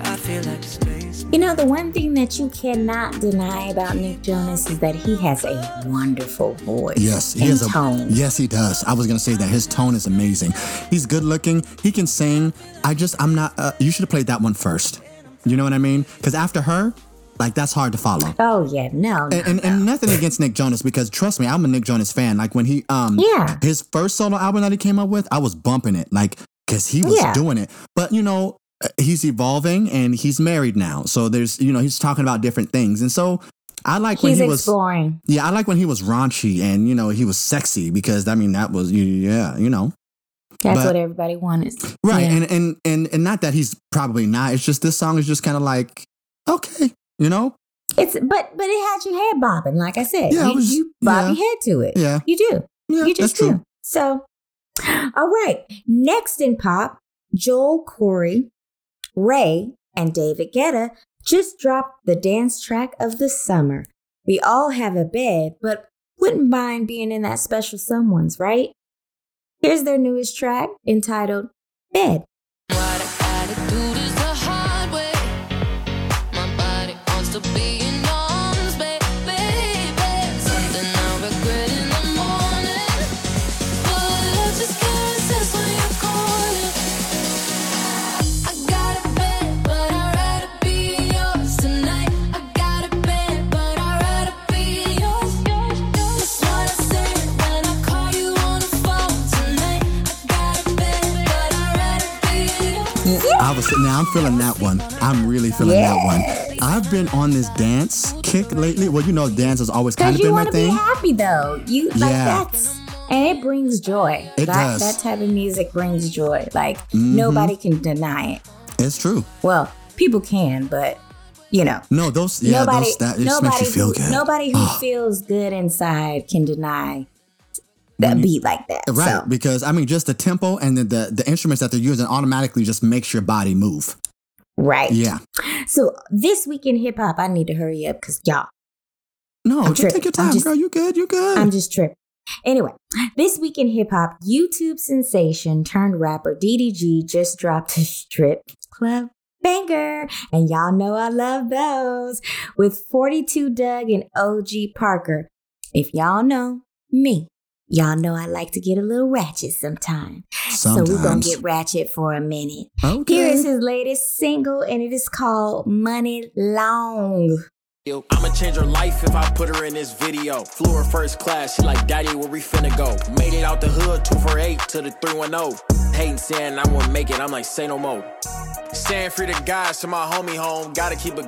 I feel like a spaceman. You know, the one thing that you cannot deny about Nick Jonas is that he has a wonderful voice. Yes, he and has a tone. Yes, he does. I was gonna say that his tone is amazing. He's good looking. He can sing. I just, I'm not. Uh, you should have played that one first. You know what I mean? Because after her, like that's hard to follow. Oh yeah, no, no. And, and and nothing against Nick Jonas because trust me, I'm a Nick Jonas fan. Like when he um Yeah. his first solo album that he came up with, I was bumping it like because he was Yeah. doing it. But you know, uh, he's evolving and he's married now, so there's you know he's talking about different things, and so I like when He's he was exploring. yeah, I like when he was raunchy and you know he was sexy because I mean that was yeah you know That's but- what everybody wanted. right Yeah. and and and and not that he's probably not. It's just this song is just kind of like okay, you know It's but but it had your head bobbing, like I said. Yeah, you, was- you bob yeah. your head to it. yeah You do. yeah you just that's true. do. So, all right. Next in pop, Joel Corry, Raye, and David Guetta just dropped the dance track of the summer. We all have a bed, but wouldn't mind being in that special someone's, right? Here's their newest track entitled Bed. Now I'm feeling that one. I'm really feeling that one. I've been on this dance kick lately. Well, you know, dance has always kind of been my thing. You want to be happy though. You like Yeah. that's and it brings joy. It that, does. That type of music brings joy. Like Mhm. nobody can deny it. It's true. Well, people can, but you know, No, those yeah, nobody, those that just nobody, makes you feel good. nobody who Oh. feels good inside can deny that beat like that. Right, So, because I mean, just the tempo and the, the the instruments that they're using automatically just makes your body move. right. Yeah. So this week in hip hop, I need to hurry up because y'all, No, I'm just tripping. take your time, just- girl. You good? You good? I'm just tripping. Anyway, this week in hip hop, YouTube sensation turned rapper DDG just dropped a strip club banger. And y'all know I love those. With 42 Dugg and OG Parker. if y'all know me, y'all know I like to get a little ratchet sometime. So we're gonna get ratchet for a minute. Okay. Here is his latest single, and it is called Money Long. I'ma change her life if I put her in this video. Flew her first class, she like, Daddy, where we finna go? Made it out the hood, 248 to the 310. Hating saying I won't make it, I'm like, say no more. Staying free to guys to my homie home. Gotta keep it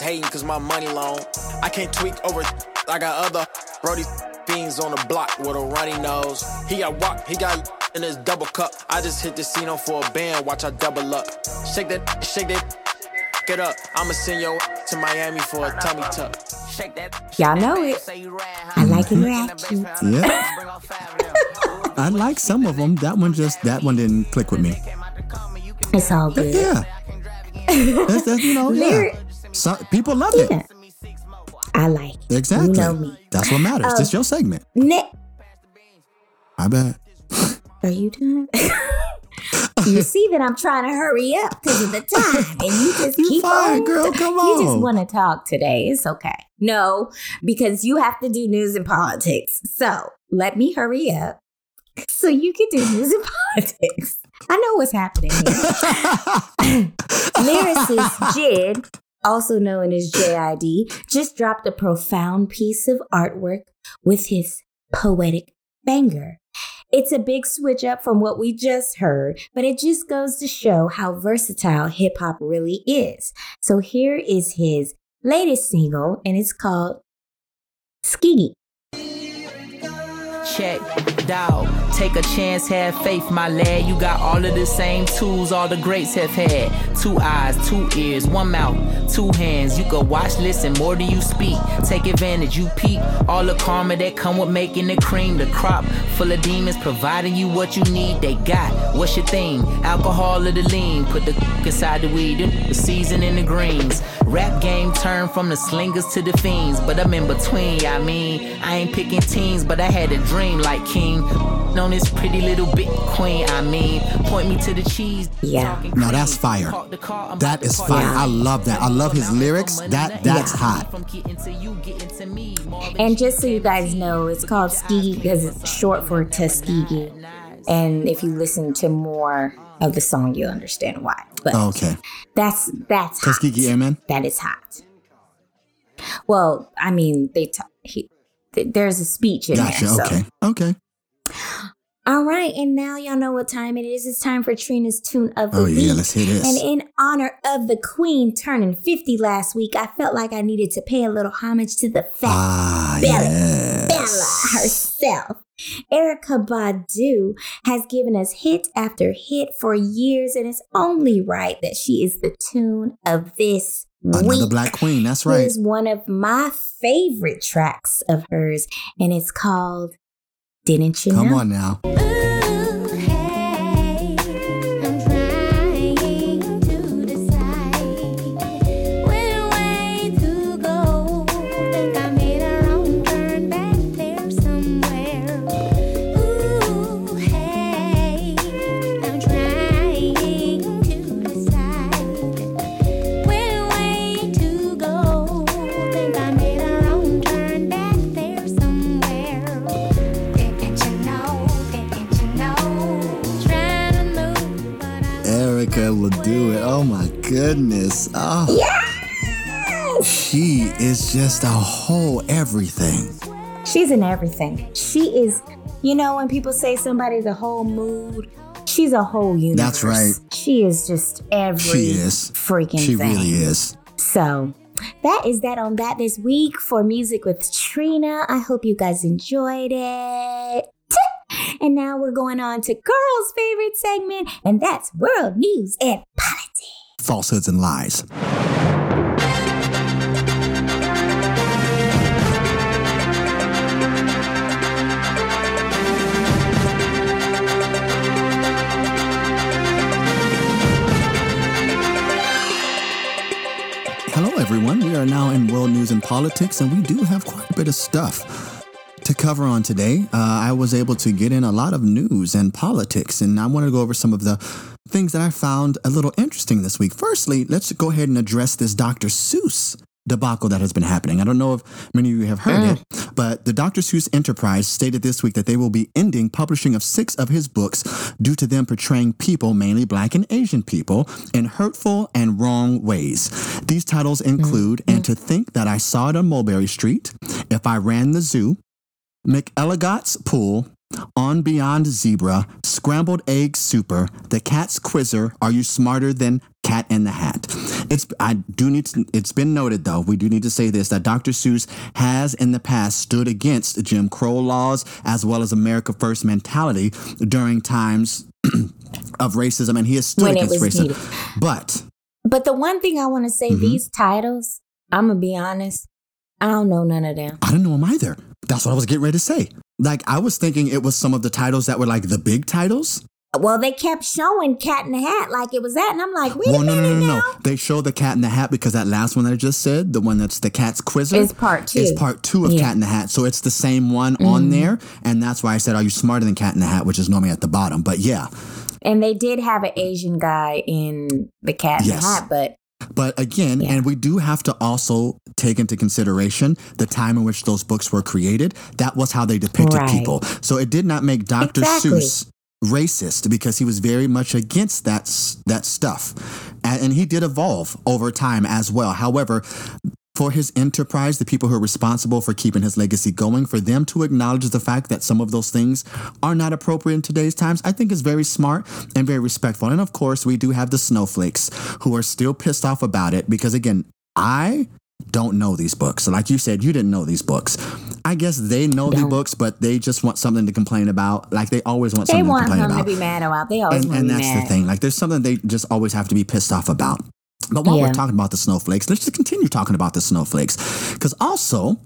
hating cause my money long. I can't tweak over, I got other Brody fiends on the block with a runny nose. He got walk, he got in his double cup. I just hit the casino for a band, watch I double up. Shake that, shake that. Get up, I'ma send your to Miami for a tummy tuck. Y'all know it. I like it ratchet. Yeah. I like some of them. That one just that one didn't click with me. It's all good. Yeah. That's, that's you know, yeah. Lyric- So, people love it. I like. Exactly. You know me. That's what matters. Oh. this um, your segment. Ne- I bet. Are you done? you see that I'm trying to hurry up because of the time, and you just You keep fine, on. girl. Come on. You just want to talk today. It's okay. No, because you have to do news and politics. So let me hurry up so you can do news and politics. I know what's happening here. Lyricist Jid, also known as JID, just dropped a profound piece of artwork with his poetic banger. It's a big switch up from what we just heard, but it just goes to show how versatile hip hop really is. So here is his latest single, and it's called Skegee. check, dog. Take a chance, have faith, my lad. You got all of the same tools all the greats have had. Two eyes, two ears, one mouth, two hands. You can watch, listen more than you speak. Take advantage, you peep. All the karma that come with making the cream. The crop full of demons providing you what you need. They got what's your thing? Alcohol or the lean. Put the inside the weed, the season in the greens. Rap game turned from the slingers to the fiends, but I'm in between. I mean, I ain't picking teams, but I had a dream like King. On this pretty little bit queen, I mean, point me to the cheese. Yeah. talking Now that's fire. Park the car, I'm That about to is park fire. the I love that. I love his lyrics. That that's Yeah. hot. From getting to you, getting to me. Marvin And just so you guys know, it's called Skegee because it's short for Tuskegee. And if you listen to more of the song, you'll understand why. But Okay. that's that's hot. Tuskegee Airmen. That is hot. Well, I mean, they t- he, th- there's a speech in Gotcha. there. So. Okay. Okay. All right, and now y'all know what time it is. It's time for Trina's tune of the Oh week. yeah, let's hear this. And in honor of the Queen turning 50 last week, I felt like I needed to pay a little homage to the fat Ah, Bella, yes. Bella herself. Erykah Badu has given us hit after hit for years, and it's only right that she is the tune of this Another week. black queen. That's right. is one of my favorite tracks of hers, and it's called Didn't You Come Know? on now. Erica will do it. Oh my goodness. Oh. She is just a whole everything. She's in everything. She is, you know, when people say somebody's a whole mood, she's a whole universe. That's right. She is just every She is. freaking She thing. really is. So that is that on that this week for Music with Trina. I hope you guys enjoyed it. And now we're going on to girls' favorite segment, and that's world news and politics. Falsehoods and lies. Hello, everyone. We are now in world news and politics, and we do have quite a bit of stuff to cover on today. Uh, I was able to get in a lot of news and politics, and I want to go over some of the things that I found a little interesting this week. Firstly, let's go ahead and address this Dr. Seuss debacle that has been happening. I don't know if many of you have heard it, mm. but the Dr. Seuss Enterprise stated this week that they will be ending publishing of six of his books due to them portraying people, mainly black and Asian people, in hurtful and wrong ways. These titles mm. include And mm. to Think That I Saw It on Mulberry Street, If I Ran the Zoo, McElligot's Pool, On Beyond Zebra, Scrambled Egg Super, The Cat's Quizzer, Are You Smarter Than Cat in the Hat? It's I do need to, it's been noted though, we do need to say this that Dr. Seuss has in the past stood against Jim Crow laws as well as America First mentality during times of racism and he has stood When against racism. needed. But But the one thing I want to say, Mhm. these titles, I'm gonna be honest, I don't know none of them. I don't know them either. That's what I was getting ready to say. Like I was thinking it was some of the titles that were like the big titles. Well, they kept showing Cat in the Hat like it was that, and I'm like, wait well, a no, no, minute no, no, now. no. They show the Cat in the Hat because that last one that I just said, the one that's the Cat's Quizzer, is part two. is part two of Yeah. Cat in the Hat. So it's the same one on Mhm. there, and that's why I said, "Are you smarter than Cat in the Hat?" Which is normally at the bottom. But yeah, And they did have an Asian guy in the Cat in Yes. the Hat, but But again, Yeah. and we do have to also take into consideration the time in which those books were created. That was how they depicted Right. people. So it did not make Dr. Exactly. Seuss racist because he was very much against that that stuff. And, and he did evolve over time as well. However, for his enterprise, the people who are responsible for keeping his legacy going, for them to acknowledge the fact that some of those things are not appropriate in today's times, I think is very smart and very respectful. And of course, we do have the snowflakes who are still pissed off about it because, again, I don't know these books. Like you said, you didn't know these books. I guess they know the books, but they just want something to complain about. Like they always want they something want to complain about. They him about to be mad about. They always and, want and to be that's mad. the thing. Like, there's something they just always have to be pissed off about. But while we're talking about the snowflakes, let's just continue talking about the snowflakes. Because also,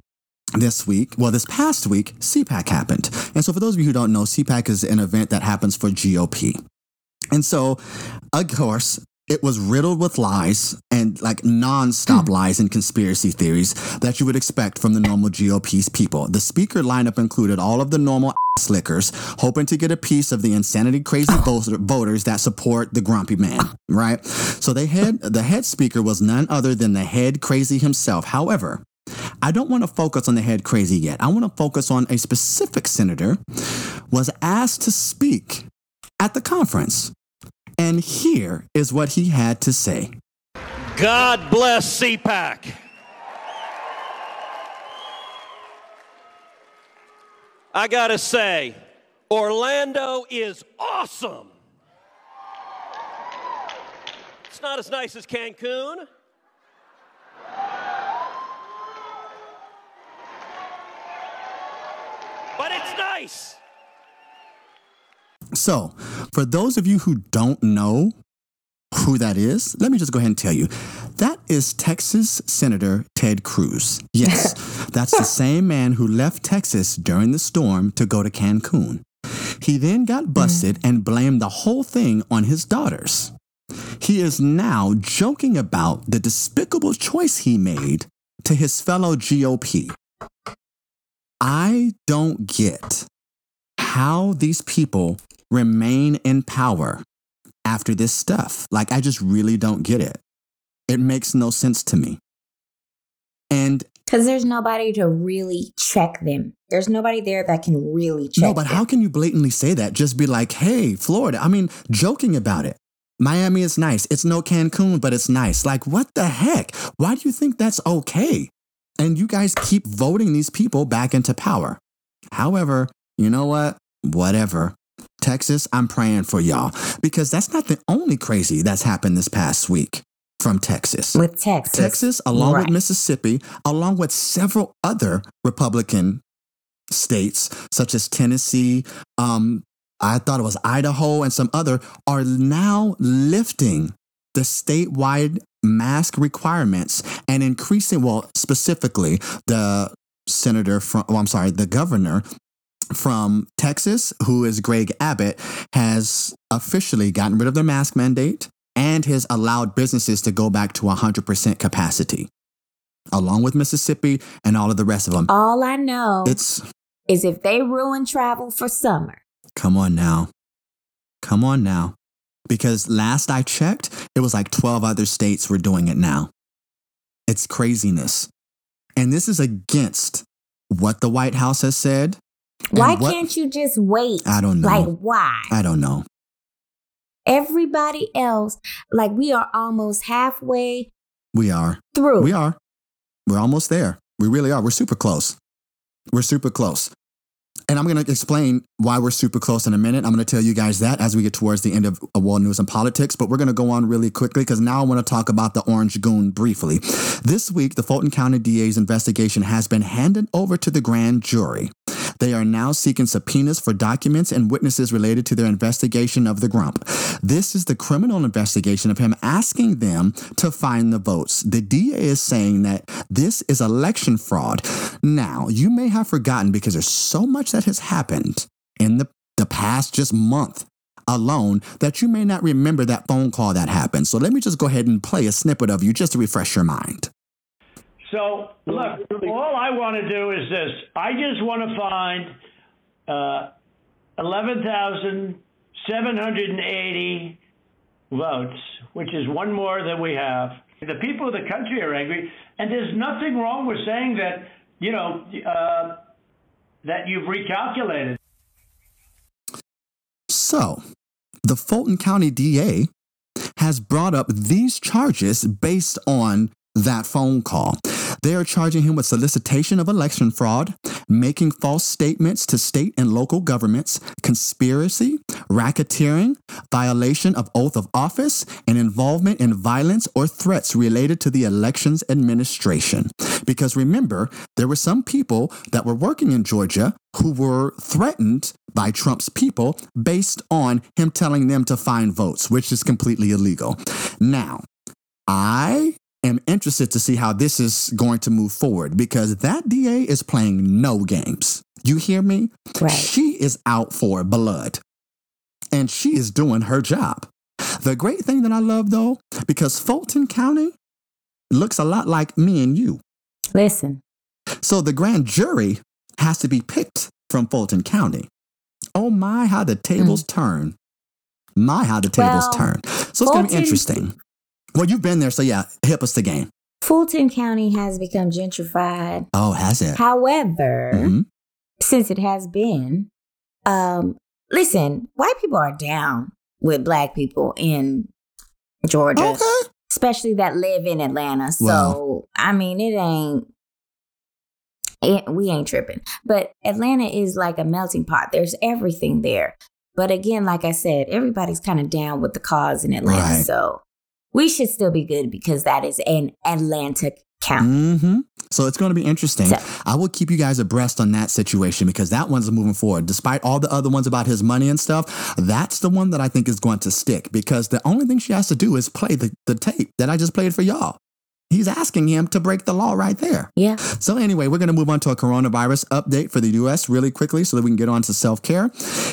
this week, well, this past week, CPAC happened. And so, for those of you who don't know, CPAC is an event that happens for GOP. And so, of course, it was riddled with lies and like non-stop hmm. lies and conspiracy theories that you would expect from the normal GOP's people. The speaker lineup included all of the normal slickers, hoping to get a piece of the insanity crazy voters that support the grumpy man, right? So they had the head speaker was none other than the head crazy himself. However, I don't want to focus on the head crazy yet. I want to focus on a specific senator was asked to speak at the conference. And here is what he had to say. God bless CPAC. I gotta say, Orlando is awesome. It's not as nice as Cancun. But it's nice. So, for those of you who don't know who that is, let me just go ahead and tell you. That is Texas Senator Ted Cruz. Yes, that's the same man who left Texas during the storm to go to Cancun. He then got mm. busted and blamed the whole thing on his daughters. He is now joking about the despicable choice he made to his fellow GOP. I don't get how these people remain in power after this stuff. Like, I just really don't get it. It makes no sense to me. And Because there's nobody to really check them. There's nobody there that can really check no, but them. how can you blatantly say that? Just be like, hey, Florida. I mean, joking about it. Miami is nice. It's no Cancun, but it's nice. Like, what the heck? Why do you think that's okay? And you guys keep voting these people back into power. However, you know what? Whatever. Texas, I'm praying for y'all because that's not the only crazy that's happened this past week from Texas. with Texas. Texas, along Right. with Mississippi, along with several other Republican states, such as Tennessee, um, I thought it was Idaho, and some other, are now lifting the statewide mask requirements and increasing, well, specifically the senator from, oh, I'm sorry, the governor from Texas, who is Greg Abbott, has officially gotten rid of their mask mandate and has allowed businesses to go back to 100% capacity, along with Mississippi and all of the rest of them. All I know It's, is if they ruin travel for summer, come on now. Come on now. Because last I checked, it was like 12 other states were doing it now. It's craziness. And this is against what the White House has said. Why what- can't you just wait? I don't know. Like, why? I don't know. Everybody else, like, we are almost halfway We are. through. We are. We're almost there. We really are. We're super close. We're super close. And I'm going to explain why we're super close in a minute. I'm going to tell you guys that as we get towards the end of World News and Politics. But we're going to go on really quickly because now I want to talk about the Orange Goon briefly. This week, the Fulton County DA's investigation has been handed over to the grand jury. They are now seeking subpoenas for documents and witnesses related to their investigation of the Grump. This is the criminal investigation of him asking them to find the votes. The DA is saying that this is election fraud. Now, you may have forgotten because there's so much that has happened in the, the past just month alone that you may not remember that phone call that happened. So let me just go ahead and play a snippet of you just to refresh your mind. So, look, all I want to do is this. I just want to find uh, 11,780 votes, which is one more than we have. The people of the country are angry, and there's nothing wrong with saying that, you know, uh, that you've recalculated. So, the Fulton County DA has brought up these charges based on that phone call. They are charging him with solicitation of election fraud, making false statements to state and local governments, conspiracy, racketeering, violation of oath of office, and involvement in violence or threats related to the elections administration. Because remember, there were some people that were working in Georgia who were threatened by Trump's people based on him telling them to find votes, which is completely illegal. Now, I am interested to see how this is going to move forward because that DA is playing no games. You hear me? Right. She is out for blood and she is doing her job. The great thing that I love though, because Fulton County looks a lot like me and you. Listen, So the grand jury has to be picked from Fulton County. Oh my, how the tables mm. turn. My, how the tables Well, turn. So it's going to be interesting. Well, you've been there, so yeah, hip us the game. Fulton County has become gentrified. Oh, has it? However, Mhm. since it has been, um, listen, white people are down with black people in Georgia, Okay. especially that live in Atlanta. So, Wow. I mean, it ain't. It, we ain't tripping. But Atlanta is like a melting pot. There's everything there. But again, like I said, everybody's kind of down with the cause in Atlanta. Right. So we should still be good because that is an Atlanta county. hmm So it's going to be interesting. So- I will keep you guys abreast on that situation because that one's moving forward. Despite all the other ones about his money and stuff, that's the one that I think is going to stick because the only thing she has to do is play the, the tape that I just played for y'all. He's asking him to break the law right there. Yeah. So anyway, we're going to move on to a coronavirus update for the U.S. really quickly so that we can get on to self-care.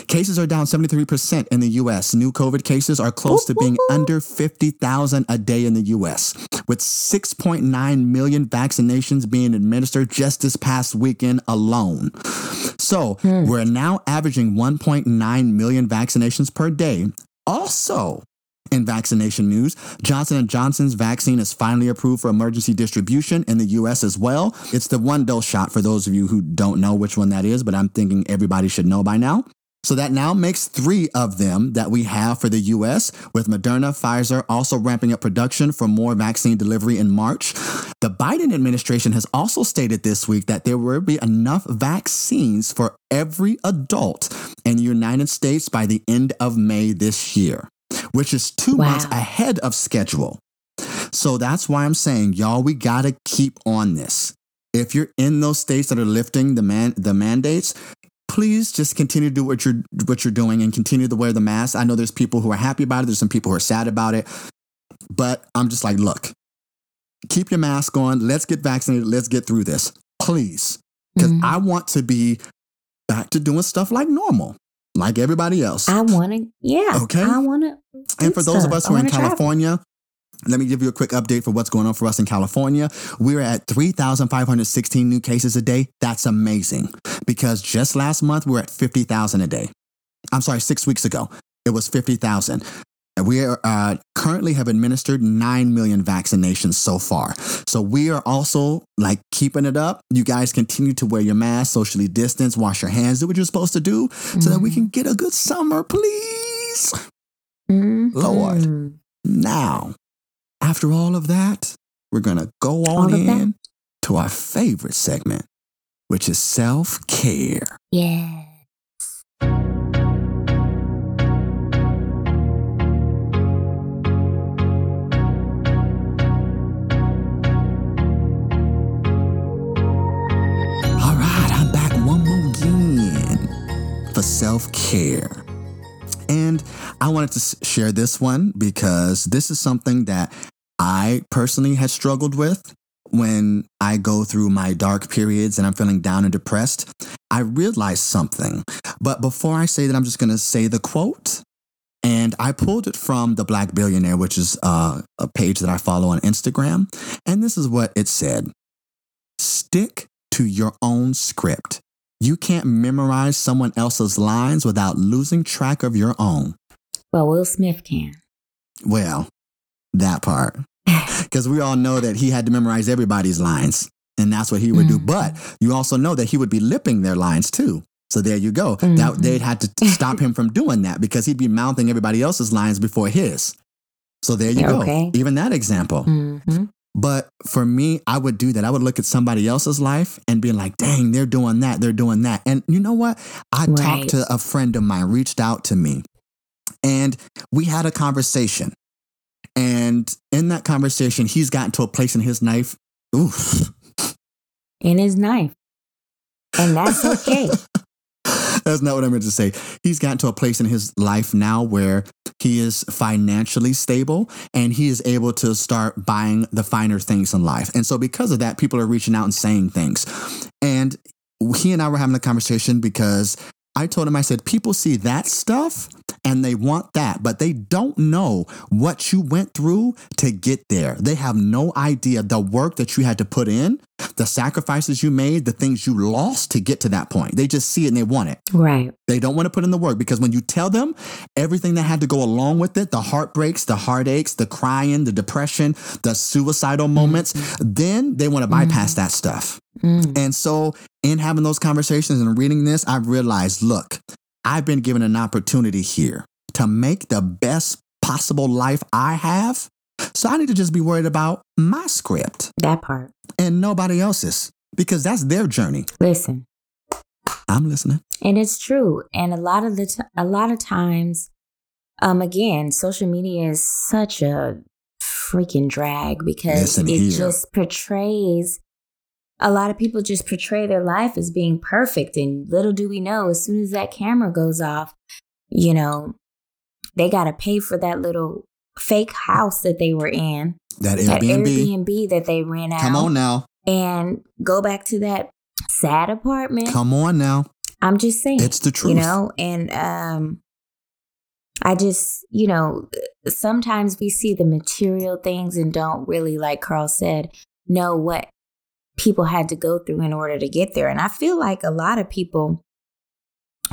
Cases are down 73% in the U.S. New COVID cases are close to being under 50,000 a day in the U.S. with 6.9 million vaccinations being administered just this past weekend alone. So hmm. we're now averaging 1.9 million vaccinations per day. Also, in vaccination news, Johnson & Johnson's vaccine is finally approved for emergency distribution in the US as well. It's the one dose shot for those of you who don't know which one that is, but I'm thinking everybody should know by now. So that now makes three of them that we have for the US, with Moderna, Pfizer also ramping up production for more vaccine delivery in March. The Biden administration has also stated this week that there will be enough vaccines for every adult in the United States by the end of May this year, which is two Wow. months ahead of schedule. So that's why I'm saying, y'all, we gotta keep on this. If you're in those states that are lifting the man the mandates, please just continue to do what you're what you're doing and continue to wear the mask. I know there's people who are happy about it, there's some people who are sad about it. But I'm just like, look, keep your mask on. Let's get vaccinated. Let's get through this. Please. Because Mhm. I want to be back to doing stuff like normal, like everybody else. I want to, yeah. Okay. I want to. And for those of us who are in California, let me give you a quick update for what's going on for us in California. We're at 3,516 new cases a day. That's amazing because just last month we were at 50,000 a day. I'm sorry, six weeks ago, it was 50,000. We are uh, currently have administered 9 million vaccinations so far. So we are also like keeping it up. You guys continue to wear your mask, socially distance, wash your hands, do what you're supposed to do so that we can get a good summer, please. Mhm. Lord. Now, after all of that, we're going to go on in to our favorite segment, which is self care. Yeah. Self care. And I wanted to share this one because this is something that I personally had struggled with when I go through my dark periods and I'm feeling down and depressed. I realized something. But before I say that, I'm just going to say the quote. And I pulled it from The Black Billionaire, which is uh, a page that I follow on Instagram. And this is what it said Stick to your own script. You can't memorize someone else's lines without losing track of your own. Well, Will Smith can. Well, that part. Because we all know that he had to memorize everybody's lines, and that's what he would do. Mhm. But you also know that he would be lipping their lines too. So there you go. That Mhm. they'd had to stop him from doing that because he'd be mouthing everybody else's lines before his. So there you Okay. go. Even that example. hmm But for me, I would do that. I would look at somebody else's life and be like, dang, they're doing that, they're doing that. And you know what? I Right. talked to a friend of mine, reached out to me, and we had a conversation. And in that conversation, he's gotten to a place in his knife. Oof. In his knife. And that's okay. That's not what I meant to say. He's gotten to a place in his life now where he is financially stable and he is able to start buying the finer things in life. And so, because of that, people are reaching out and saying things. And he and I were having a conversation because I told him, I said, people see that stuff and they want that, but they don't know what you went through to get there. They have no idea the work that you had to put in, the sacrifices you made, the things you lost to get to that point. They just see it and they want it. right. They don't want to put in the work because when you tell them everything that had to go along with it, the heartbreaks, the heartaches, the crying, the depression, the suicidal moments, then they want to bypass that stuff. Mm. And so, in having those conversations and reading this, I've realized look, I've been given an opportunity here to make the best possible life I have. So, I need to just be worried about my script That part. and nobody else's because that's their journey. Listen. I'm listening. And it's true. And a lot of the t- a lot of times, um, again, social media is such a freaking drag because Listen it here. just portrays. A lot of people just portray their life as being perfect, and little do we know, as soon as that camera goes off, you know, they got to pay for that little fake house that they were in, That that Airbnb. Airbnb that they ran out, Come on now. and go back to that sad apartment. Come on now. I'm just saying. It's the truth. You know, and um I just, you know, sometimes we see the material things and don't really like Carl said know what people had to go through in order to get there. And I feel like a lot of people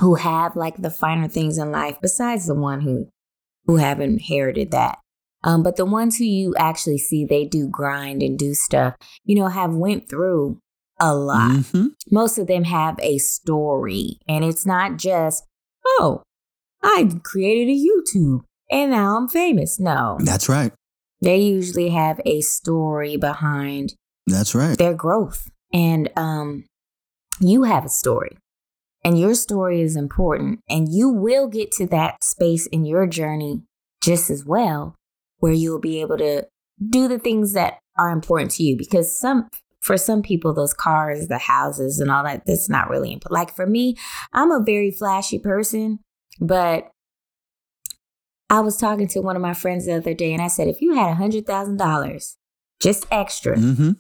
who have like the finer things in life besides the one who who have inherited that um, but the ones who you actually see they do grind and do stuff you know have went through a lot Mhm. most of them have a story and it's not just oh i created a youtube and now i'm famous no That's right. they usually have a story behind That's right. their growth and um you have a story and your story is important and you will get to that space in your journey just as well where you'll be able to do the things that are important to you because some for some people those cars the houses and all that that's not really important like for me i'm a very flashy person but i was talking to one of my friends the other day and i said if you had a hundred thousand dollars just extra Mm-hmm.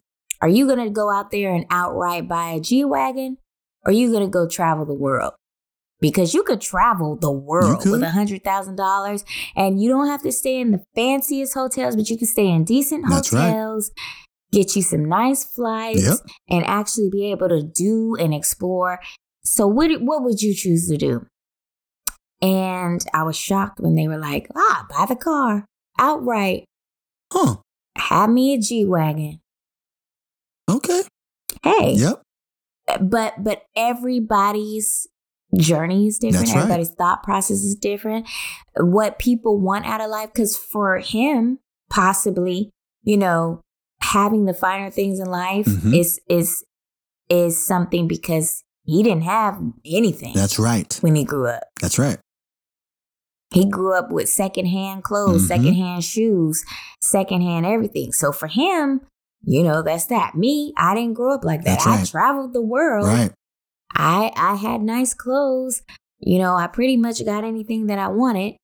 Are you going to go out there and outright buy a G Wagon? Or are you going to go travel the world? Because you could travel the world with a $100,000 and you don't have to stay in the fanciest hotels, but you can stay in decent That's right. hotels, get you some nice flights, Yep. and actually be able to do and explore. So, what, what would you choose to do? And I was shocked when they were like, ah, buy the car outright. Huh. Have me a G Wagon. Okay. Hey. Yep. But but everybody's journey is different. That's right. Everybody's thought process is different. What people want out of life, because for him, possibly, you know, having the finer things in life Mhm. is is is something because he didn't have anything That's right. when he grew up. That's right. He grew up with secondhand clothes, Mhm. secondhand shoes, secondhand everything. So for him, you know, that's that. Me, I didn't grow up like that. That's I traveled the world. Right. I I had nice clothes. You know, I pretty much got anything that I wanted.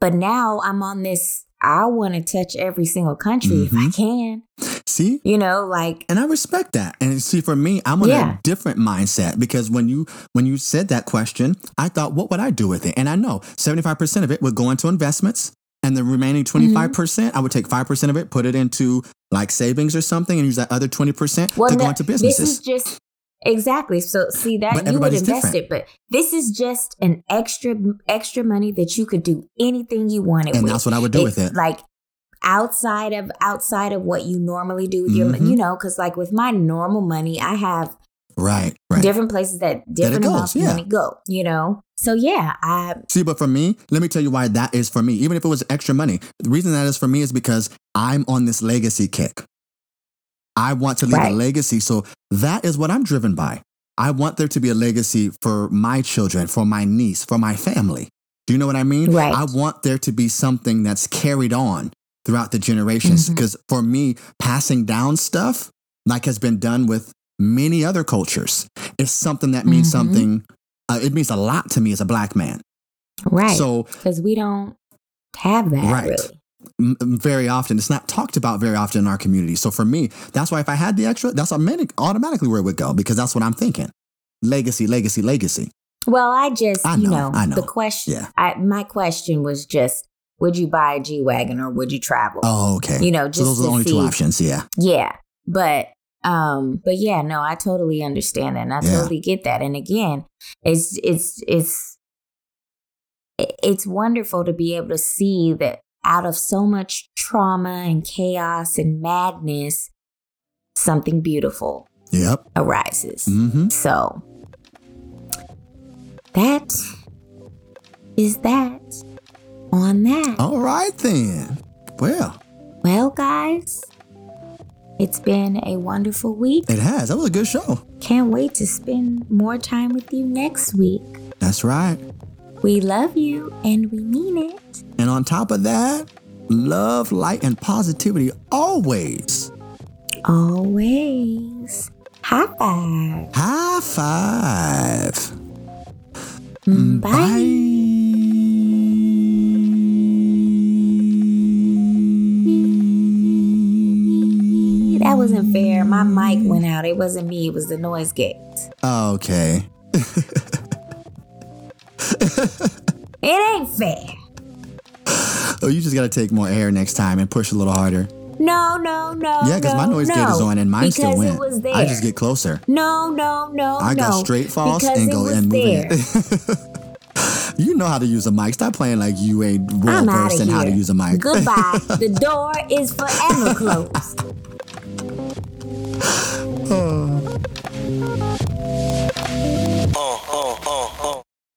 But now I'm on this I want to touch every single country if I Mhm. can. See? You know, like And I respect that. And see, for me, I'm on Yeah. a different mindset because when you when you said that question, I thought, what would I do with it? And I know 75% of it would go into investments, and the remaining 25%, Mm-hmm. I would take 5% of it, put it into like savings or something, and use that other 20% well, to go no, into this is just exactly. So see that But you would invest different. it, but this is just an extra extra money that you could do anything you wanted and with. that's what I would do with it. Like outside of outside of what you normally do with your, Mhm. you know, because like with my normal money, I have right, right. different places that different goes, amounts yeah. money go. You know, so yeah, I See, but for me, let me tell you why that is for me. Even if it was extra money, the reason that is for me is because I'm on this legacy kick. I want to leave Right. a legacy. So that is what I'm driven by. I want there to be a legacy for my children, for my niece, for my family. Do you know what I mean? Right. I want there to be something that's carried on throughout the generations. Mm-hmm. Because for me, passing down stuff, like has been done with many other cultures, It's something that means Mhm. something. Uh, it means a lot to me as a black man. right So because we don't have that Right. really. m- very often. It's not talked about very often in our community. So for me, that's why if I had the extra, that's automatic, automatically where it would go because that's what I'm thinking. Legacy, legacy, legacy. Well, I just I you know, know, I know. the question. Yeah. I my question was just, would you buy a G wagon or would you travel? Oh, okay. You know, so just those are the only two options. Yeah. Yeah. But um but yeah, no, I totally understand that. And I Yeah. totally get that. And again, it's it's it's it's wonderful to be able to see that out of so much trauma and chaos and madness, something beautiful Yep. arises. Mm-hmm. So that is that on that. All right then. Well, Well, guys, it's been a wonderful week. it has. That was a good show. Can't wait to spend more time with you next week. That's right. We love you and we mean it. And on top of that, love, light, and positivity always. Always. High five. High five. Mm, Bye. Wasn't fair. My mic mm. went out. It wasn't me. It was the noise gate. Oh, okay. It ain't fair. Oh, you just got to take more air next time and push a little harder. No, no, no. Yeah, because my noise no. gate is on and mine still went. It was there. I just get closer. No, no, no. I no. go straight false because and go and move there. it. you know how to use a mic. Stop playing like you ain't well versed in how to use a mic. Goodbye. the door is forever closed. 嗯。哦哦哦哦。